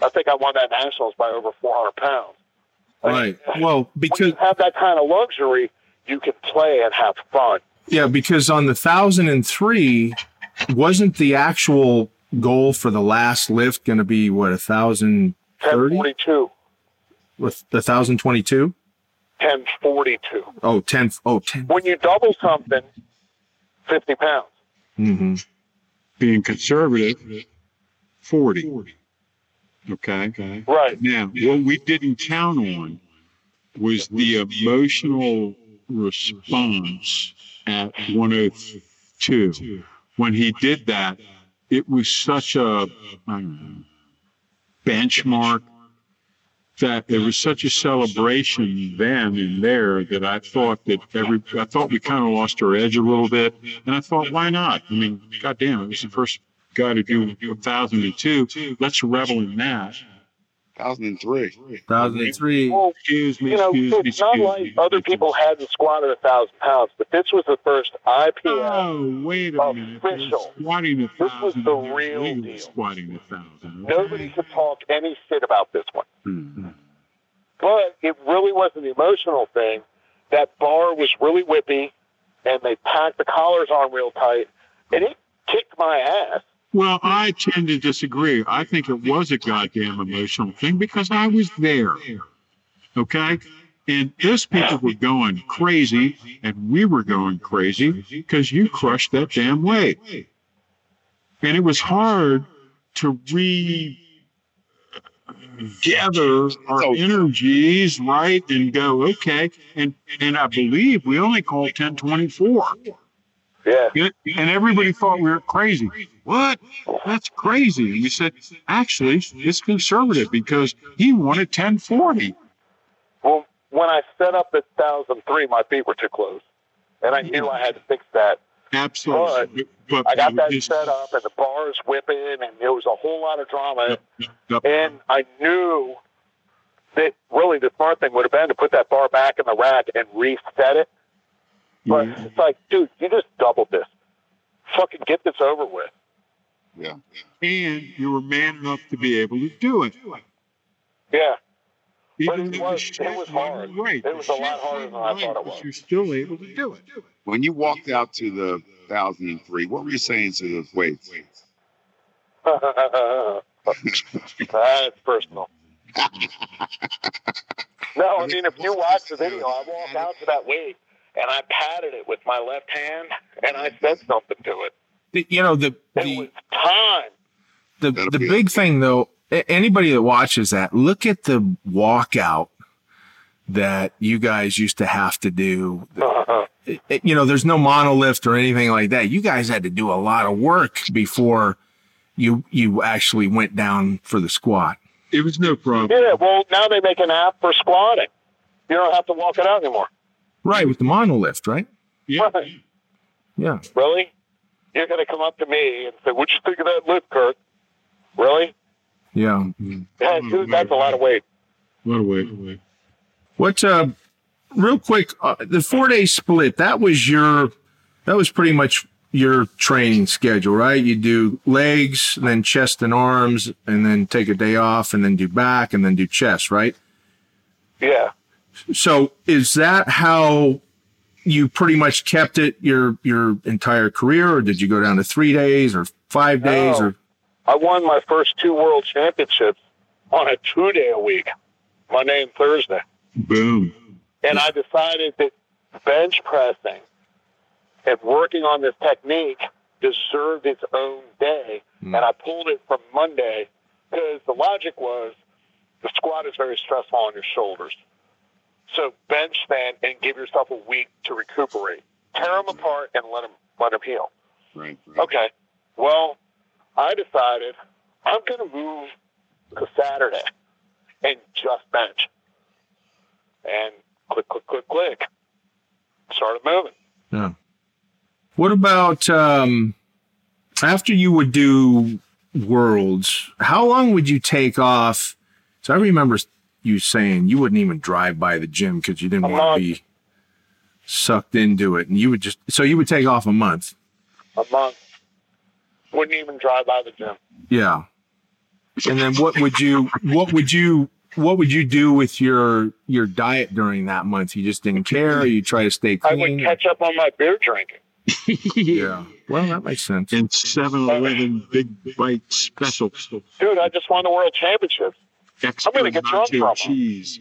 I think I won that nationals by over 400 pounds. right. Well, because you have that kind of luxury, you can play and have fun. yeah, because on the 1,003 wasn't the actual goal for the last lift going to be what, 1,030 1042. with the 1,022? 1042. Oh, 10. Oh, 10. When you double something, 50 pounds. Mm-hmm. Being conservative, 40. Okay. Okay. Right. Now, what we didn't count on was the emotional response at 102. When he did that, it was such a know, benchmark that it was such a celebration then and there that I thought that every I thought we kind of lost our edge a little bit, and I thought, why not? I mean, goddamn, it was the first guy to do a thousand and two. Let's revel in that. 2003. 2003. Well, Excuse me, you know, excuse me, it's not like me. other people hadn't squatted a thousand pounds, but this was the first IPF. Oh, wait a minute. They're Squatting a This was thousand. the real deal. Squatting a thousand. Nobody could talk any shit about this one. Hmm. But it really wasn't the emotional thing. That bar was really whippy, and they packed the collars on real tight, and it kicked my ass. Well, I tend to disagree. I think it was a goddamn emotional thing because I was there. Okay? And those people were going crazy, and we were going crazy because you crushed that damn weight. And it was hard to regather our oh, energies, right? And go, okay. And and I believe we only called 1024. Yeah. And everybody thought we were crazy. What? That's crazy. And we said, actually, it's conservative because he wanted 1040. Well, when I set up at 1003, my feet were too close. And I knew I had to fix that. Absolutely. But, I got that just- set up, and the bars whipping, and there was a whole lot of drama. Yep. And I knew that really the smart thing would have been to put that bar back in the rack and reset it. But Yeah. it's like, dude, you just doubled this. Fucking get this over with. Yeah. And you were man enough to be able to do it. Yeah. But Even it though was- it was hard. Right. It The was a lot harder than I thought it was. You're still able to do it. When you walked out to the 1003, what were you saying to those weights? That's personal. no, I mean, if you watch the video, I walked out to that weight and I patted it with my left hand and I said something to it. The- You know, the, It the, time. the, That'll the be big thing though, anybody that watches that, look at the walkout that you guys used to have to do. Uh-huh. It- it- you know, there's no monolift or anything like that. You guys had to do a lot of work before you you actually went down for the squat. It was no problem. Yeah, well, now they make an app for squatting. You don't have to walk it out anymore. Right, with the monolift, right? Yeah. Right. Yeah. Really? You're going to come up to me and say, What'd you think of that lift, Kirk? Really? Yeah. Yeah, dude, that's a lot of weight. What a way. What uh real quick, uh, the 4-day split, that was your that was pretty much your training schedule, right? You do legs, then chest and arms, and then take a day off and then do back and then do chest, right? Yeah. So is that how you pretty much kept it your your entire career or did you go down to 3 days or 5 days No. or I won my first two world championships on a two day a week, Monday and Thursday. Boom. And I decided that bench pressing and working on this technique deserved its own day. Mm. And I pulled it from Monday because the logic was the squat is very stressful on your shoulders. So bench then and give yourself a week to recuperate. Tear them apart and let them, let them heal. Right. right. Okay. Well, I decided I'm going to move to Saturday and just bench. And click, click, click, click. Started moving. Yeah. What about um, after you would do worlds? How long would you take off? So I remember you saying you wouldn't even drive by the gym because you didn't A want to be sucked into it, and you would just so you would take off a month. A month. Wouldn't even drive by the gym. Yeah. And then what would you what would you what would you do with your your diet during that month? You just didn't care. Or you try to stay clean. I would catch up on my beer drinking. yeah. Well, that makes sense. And 7 Eleven Big Bite Special. Dude, I just won the world championships. Extra gonna get drunk nacho from 'em. cheese.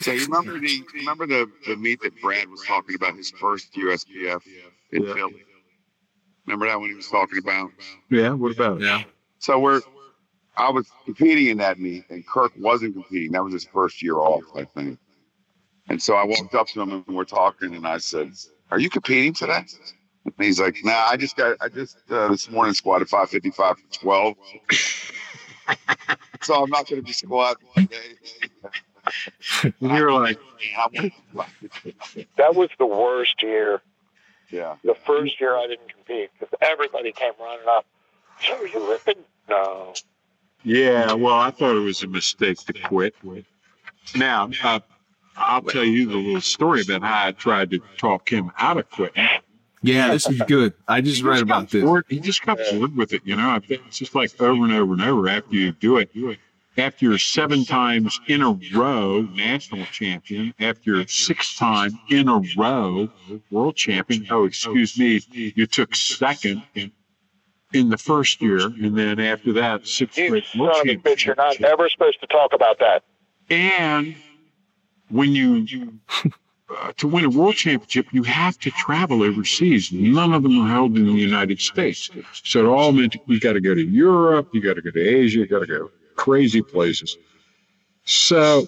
So you remember the remember the, the meet that Brad was talking about his first USPF in yeah. Philly? Remember that when he was talking about? Yeah. What about? Yeah. So we're I was competing in that meet, and Kirk wasn't competing. That was his first year off, I think. And so I walked up to him and we're talking, and I said, "Are you competing today?" And he's like, "Nah, I just got, I just uh, this morning squatted 555 for 12, so I'm not going to be squatting today." You're like, that was the worst year. Yeah. The first year I didn't compete because everybody came running up. So you ripping? No. Yeah, well, I thought it was a mistake to quit. Now, uh, I'll tell you the little story about how I tried to talk him out of quitting. Yeah, this is good. I just read about this. Bored, he just got bored with it, you know. It's just like over and over and over after you do it. After you're seven times in a row national champion, after you're six times in a row world champion, oh, excuse me, you took second in the first year, and then after that, six straight world championships. You're not ever supposed to talk about that. And when you uh, to win a world championship, you have to travel overseas. None of them are held in the United States, so it all meant you got to go to Europe, you got to go to Asia, you got to go crazy places. So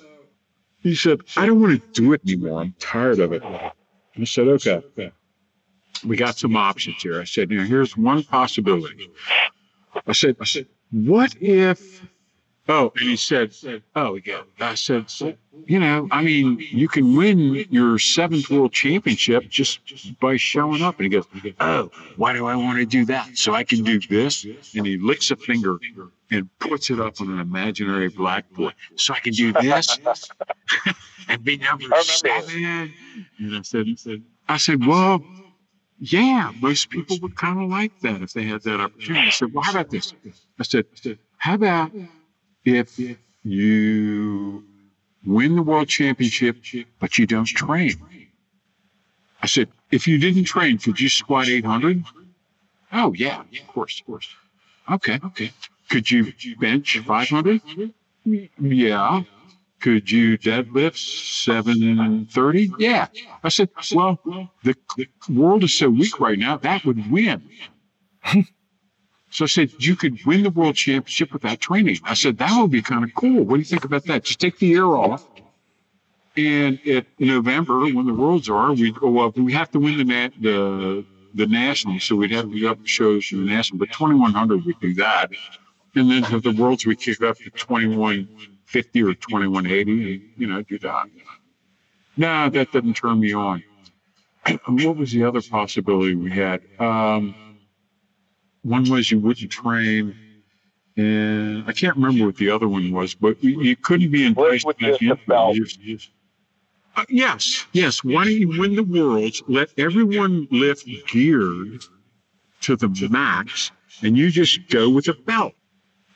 he said, "I don't want to do it anymore. I'm tired of it." I said, "Okay." we got some options here. I said, know, here's one possibility. I said, I said, what if? Oh, and he said, oh, yeah. I said, you know, I mean, you can win your seventh world championship just by showing up. And he goes, oh, why do I want to do that? So I can do this. And he licks a finger and puts it up on an imaginary blackboard. So I can do this and be number seven. And I said, I said, well, yeah, most people would kind of like that if they had that opportunity. I said, well, how about this? I said, how about if you win the world championship, but you don't train? I said, if you didn't train, could you squat 800? Oh, yeah, of course, of course. Okay, okay. Could you bench 500? Yeah. Could you deadlift 730? Yeah. I said, well, the, world is so weak right now, that would win. so I said, you could win the world championship without training. I said, that would be kind of cool. What do you think about that? Just take the year off. And in November, when the worlds are, we oh, well, we have to win the the the national, so we'd have to go up shows for the national. But 2100, we do that, and then for the worlds, we kick up to 21 50 or 2180, and, you know, do that. No, that didn't turn me on. what was the other possibility we had? Um, one was you wouldn't train, and I can't remember what the other one was, but you, you couldn't be enticed back in. Uh, yes, yes. Why don't you win the worlds? Let everyone lift geared to the max, and you just go with a belt.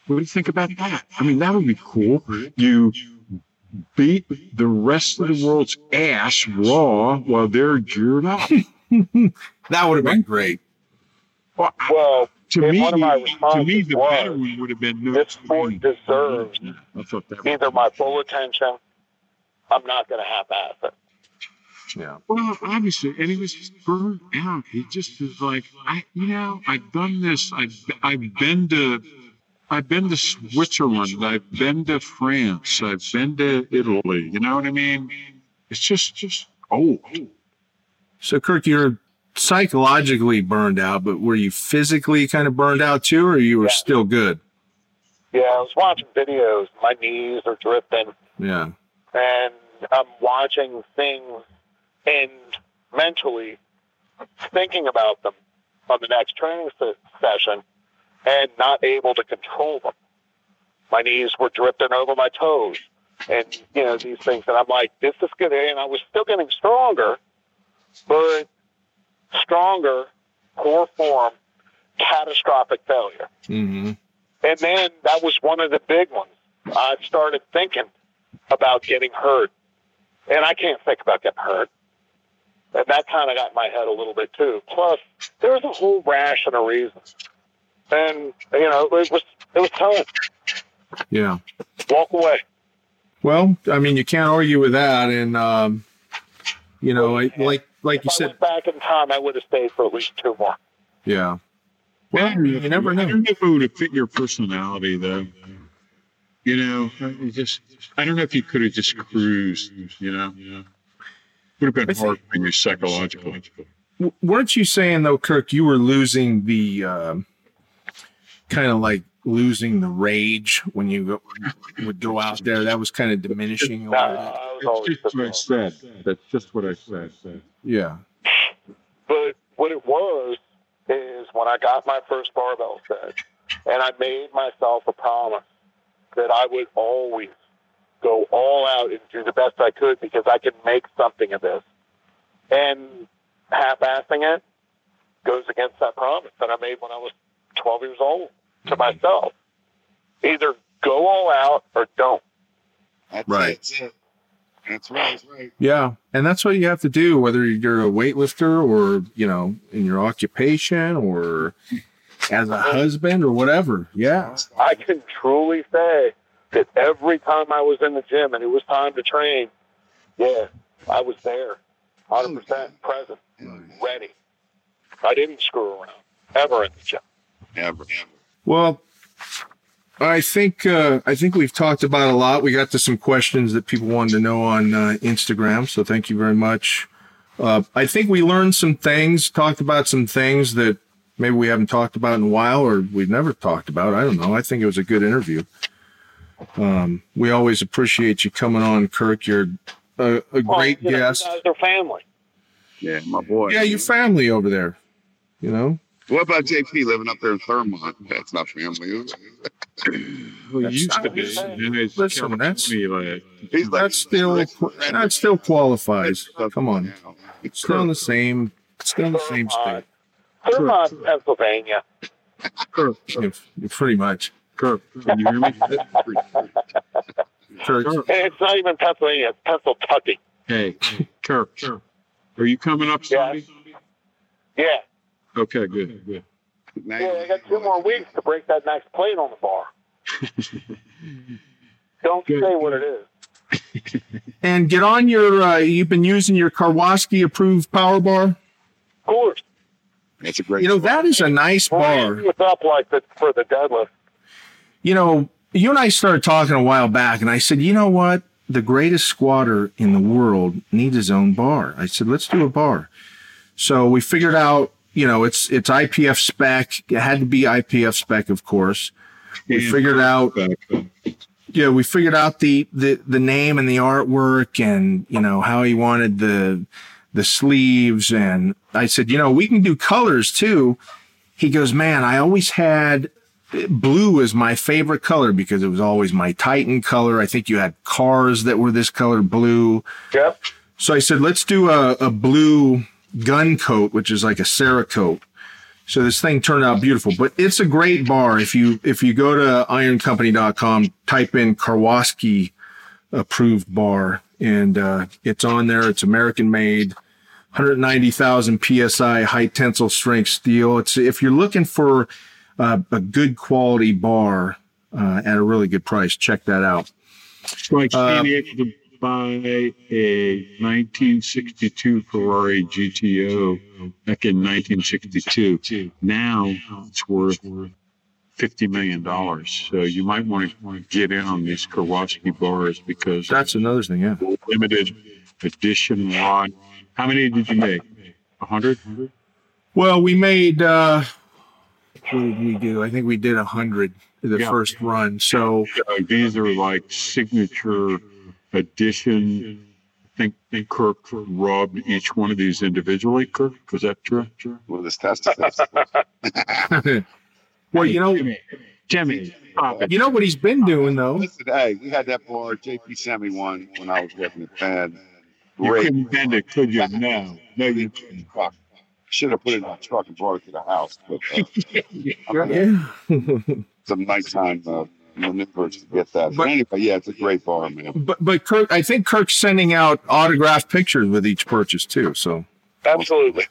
What do you think about that? I mean, that would be cool. You beat the rest of the world's ass raw while they're geared up. that would have been great. Well, well to me, to me, the better one would have been no this sport deserves either my full attention. I'm not going to half-ass it. Yeah. Well, obviously, and he was just burned out. He just was like, I, you know, I've done this. I've, I've been to I've been to Switzerland. I've been to France. I've been to Italy. You know what I mean? It's just just old. So, Kirk, you're psychologically burned out, but were you physically kind of burned out too, or you were yeah. still good? Yeah, I was watching videos. My knees are drifting. Yeah. And I'm watching things and mentally thinking about them on the next training session and not able to control them. My knees were drifting over my toes and, you know, these things. And I'm like, this is good. And I was still getting stronger, but stronger, poor form, catastrophic failure. Mm-hmm. And then that was one of the big ones. I started thinking about getting hurt. And I can't think about getting hurt. And that kind of got in my head a little bit too. Plus, there was a whole rash and a reason and you know it was it was time. Yeah. Walk away. Well, I mean, you can't argue with that, and um, you know, like like if you I said, went back in time, I would have stayed for at least two more. yeah. Well, you never know. I know. don't know if it would have fit your personality though. You know, you just I don't know if you could have just cruised. You know, would have been hard for you psychological. W- weren't you saying though, Kirk, you were losing the um, kind of like losing the rage when you go, would go out there? That was kind of diminishing. A No, little bit. I was That's always just what I said. That's just what I said. Yeah. But what it was is when I got my first barbell set, and I made myself a promise that I would always go all out and do the best I could because I could make something of this. And half-assing it goes against that promise that I made when I was 12 years old to myself. Either go all out or don't. That's Right. it. That's right. That's right. Yeah, and that's what you have to do, whether you're a weightlifter or you know in your occupation or as a husband or whatever. Yeah, I can truly say that every time I was in the gym and it was time to train, yeah, I was there, 100% present, ready. I didn't screw around ever in the gym. Ever, ever. Well, I think uh, I think we've talked about a lot. We got to some questions that people wanted to know on uh, Instagram, so thank you very much. Uh, I think we learned some things, talked about some things that maybe we haven't talked about in a while, or we've never talked about. I don't know. I think it was a good interview. Um, we always appreciate you coming on, Kirk. You're a, a great you you guest. guys are family. Yeah, my boy. Yeah, your family over there. You know. What about JP living up there in Thurmont? That's not family. is it? Well, That's used to be. And it's Listen, that's- California, like, He's like That still that still qualifies. Come on. It's still in the same still in the same state. Thurmont, Pennsylvania. Kirk, pretty much. Kirk, can you hear me? Kirk, Kirk, And it's not even Pennsylvania, it's Pennsylvania. hey, Kirk, Kirk. are you coming up Sunday? Yeah. Okay, good, good. Yeah, I got two more weeks to break that next plate on the bar. Don't Good. say what it is. and get on your. Uh, you've been using your Karwoski approved power bar. Of course. That's a great. You know that is a nice bar. It's up like the, for the deadlift. You know, you and I started talking a while back, and I said, you know what? The greatest squatter in the world needs his own bar. I said, let's do a bar. So we figured out. You know, it's it's IPF spec. It had to be IPF spec, of course. We And figured out back, yeah, we figured out the, the the name and the artwork and you know how he wanted the the sleeves and I said, you know, we can do colors too. He goes, man, I always had blue as my favorite color because it was always my Titan color. I think you had cars that were this color blue. Yep. So I said, let's do a, a blue gun coat, which is like a Cerakote. So this thing turned out beautiful, but it's a great bar. If you, if you go to ironcompany.com, type in Karwoski approved bar and, uh, it's on there. It's American made, 190,000 PSI high tensile strength steel. It's, if you're looking for uh, a good quality bar, uh, at a really good price, check that out. Being able to buy a 1962 Ferrari GTO back in 1962. Now it's worth 50 million dollars. So you might want to want to get in on these Karwoski bars because That's another thing. Yeah. limited edition line. How many did you make? A hundred? Well, we made uh what did we do? I think we did a hundred the Yeah. first run. So Uh, these are like signature edition. I think, think Kirk robbed each one of these individually. Kirk, was that true? with his testicles. well, you know, Jimmy, Jimmy, stop it. you know what he's been doing though. Listen, hey, we had that bar. JP sent me one when I was working at Fed. You couldn't bend it, could you? No, no, you couldn't. Should have put it in a truck and brought it to the house. But uh, Yeah. some nighttime uh, maneuvers to get that. But, But- anyway, yeah, it's a great bar, man. but but Kirk, I think Kirk's sending out autographed pictures with each purchase too. So Absolutely.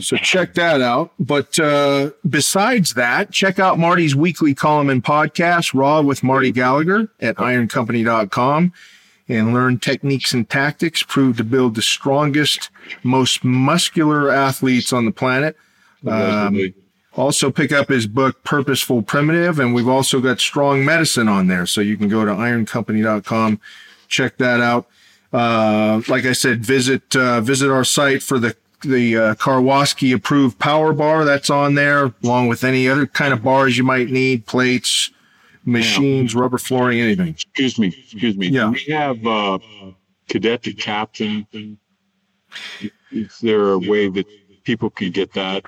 So check that out. But uh, besides that, check out Marty's weekly column and podcast, Raw with Marty Gallagher at ironcompany.com and learn techniques and tactics proved to build the strongest, most muscular athletes on the planet. Um, also pick up his book, Purposeful Primitive, and we've also got Strong Medicine on there. So you can go to ironcompany.com, check that out. Uh, like I said, visit uh, visit our site for the the uh, Karwoski approved power bar that's on there, along with any other kind of bars you might need, plates, machines, yeah. rubber flooring, anything. Excuse me, excuse me. Yeah. We have uh, cadet to captain. Is there a way that people can get that?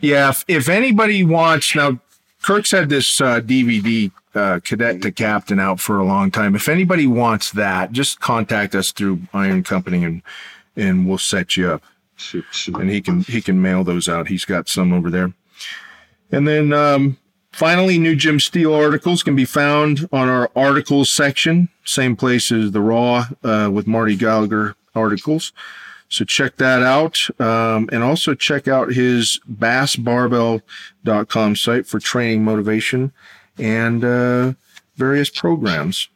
Yeah, if, if anybody wants now, Kirk's had this uh, DVD uh, cadet to captain out for a long time. If anybody wants that, just contact us through Iron Company and and we'll set you up. And he can he can mail those out. He's got some over there. And then um, finally, new Jim Steel articles can be found on our articles section, same place as the Raw uh, with Marty Gallagher articles. So check that out. Um, and also check out his basbarbell.com site for training motivation and uh, various programs.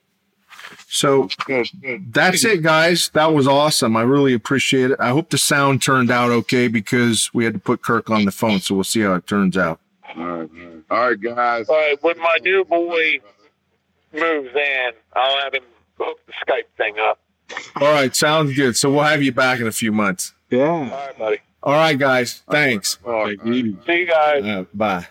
So that's it, guys. That was awesome. I really appreciate it. I hope the sound turned out okay because we had to put Kirk on the phone. So we'll see how it turns out. All right, all right, guys. All right, when my new boy moves in, I'll have him hook the Skype thing up. All right, sounds good. So we'll have you back in a few months. Yeah. All right, buddy. All right, guys. Thanks. All right. See you guys. Uh, bye.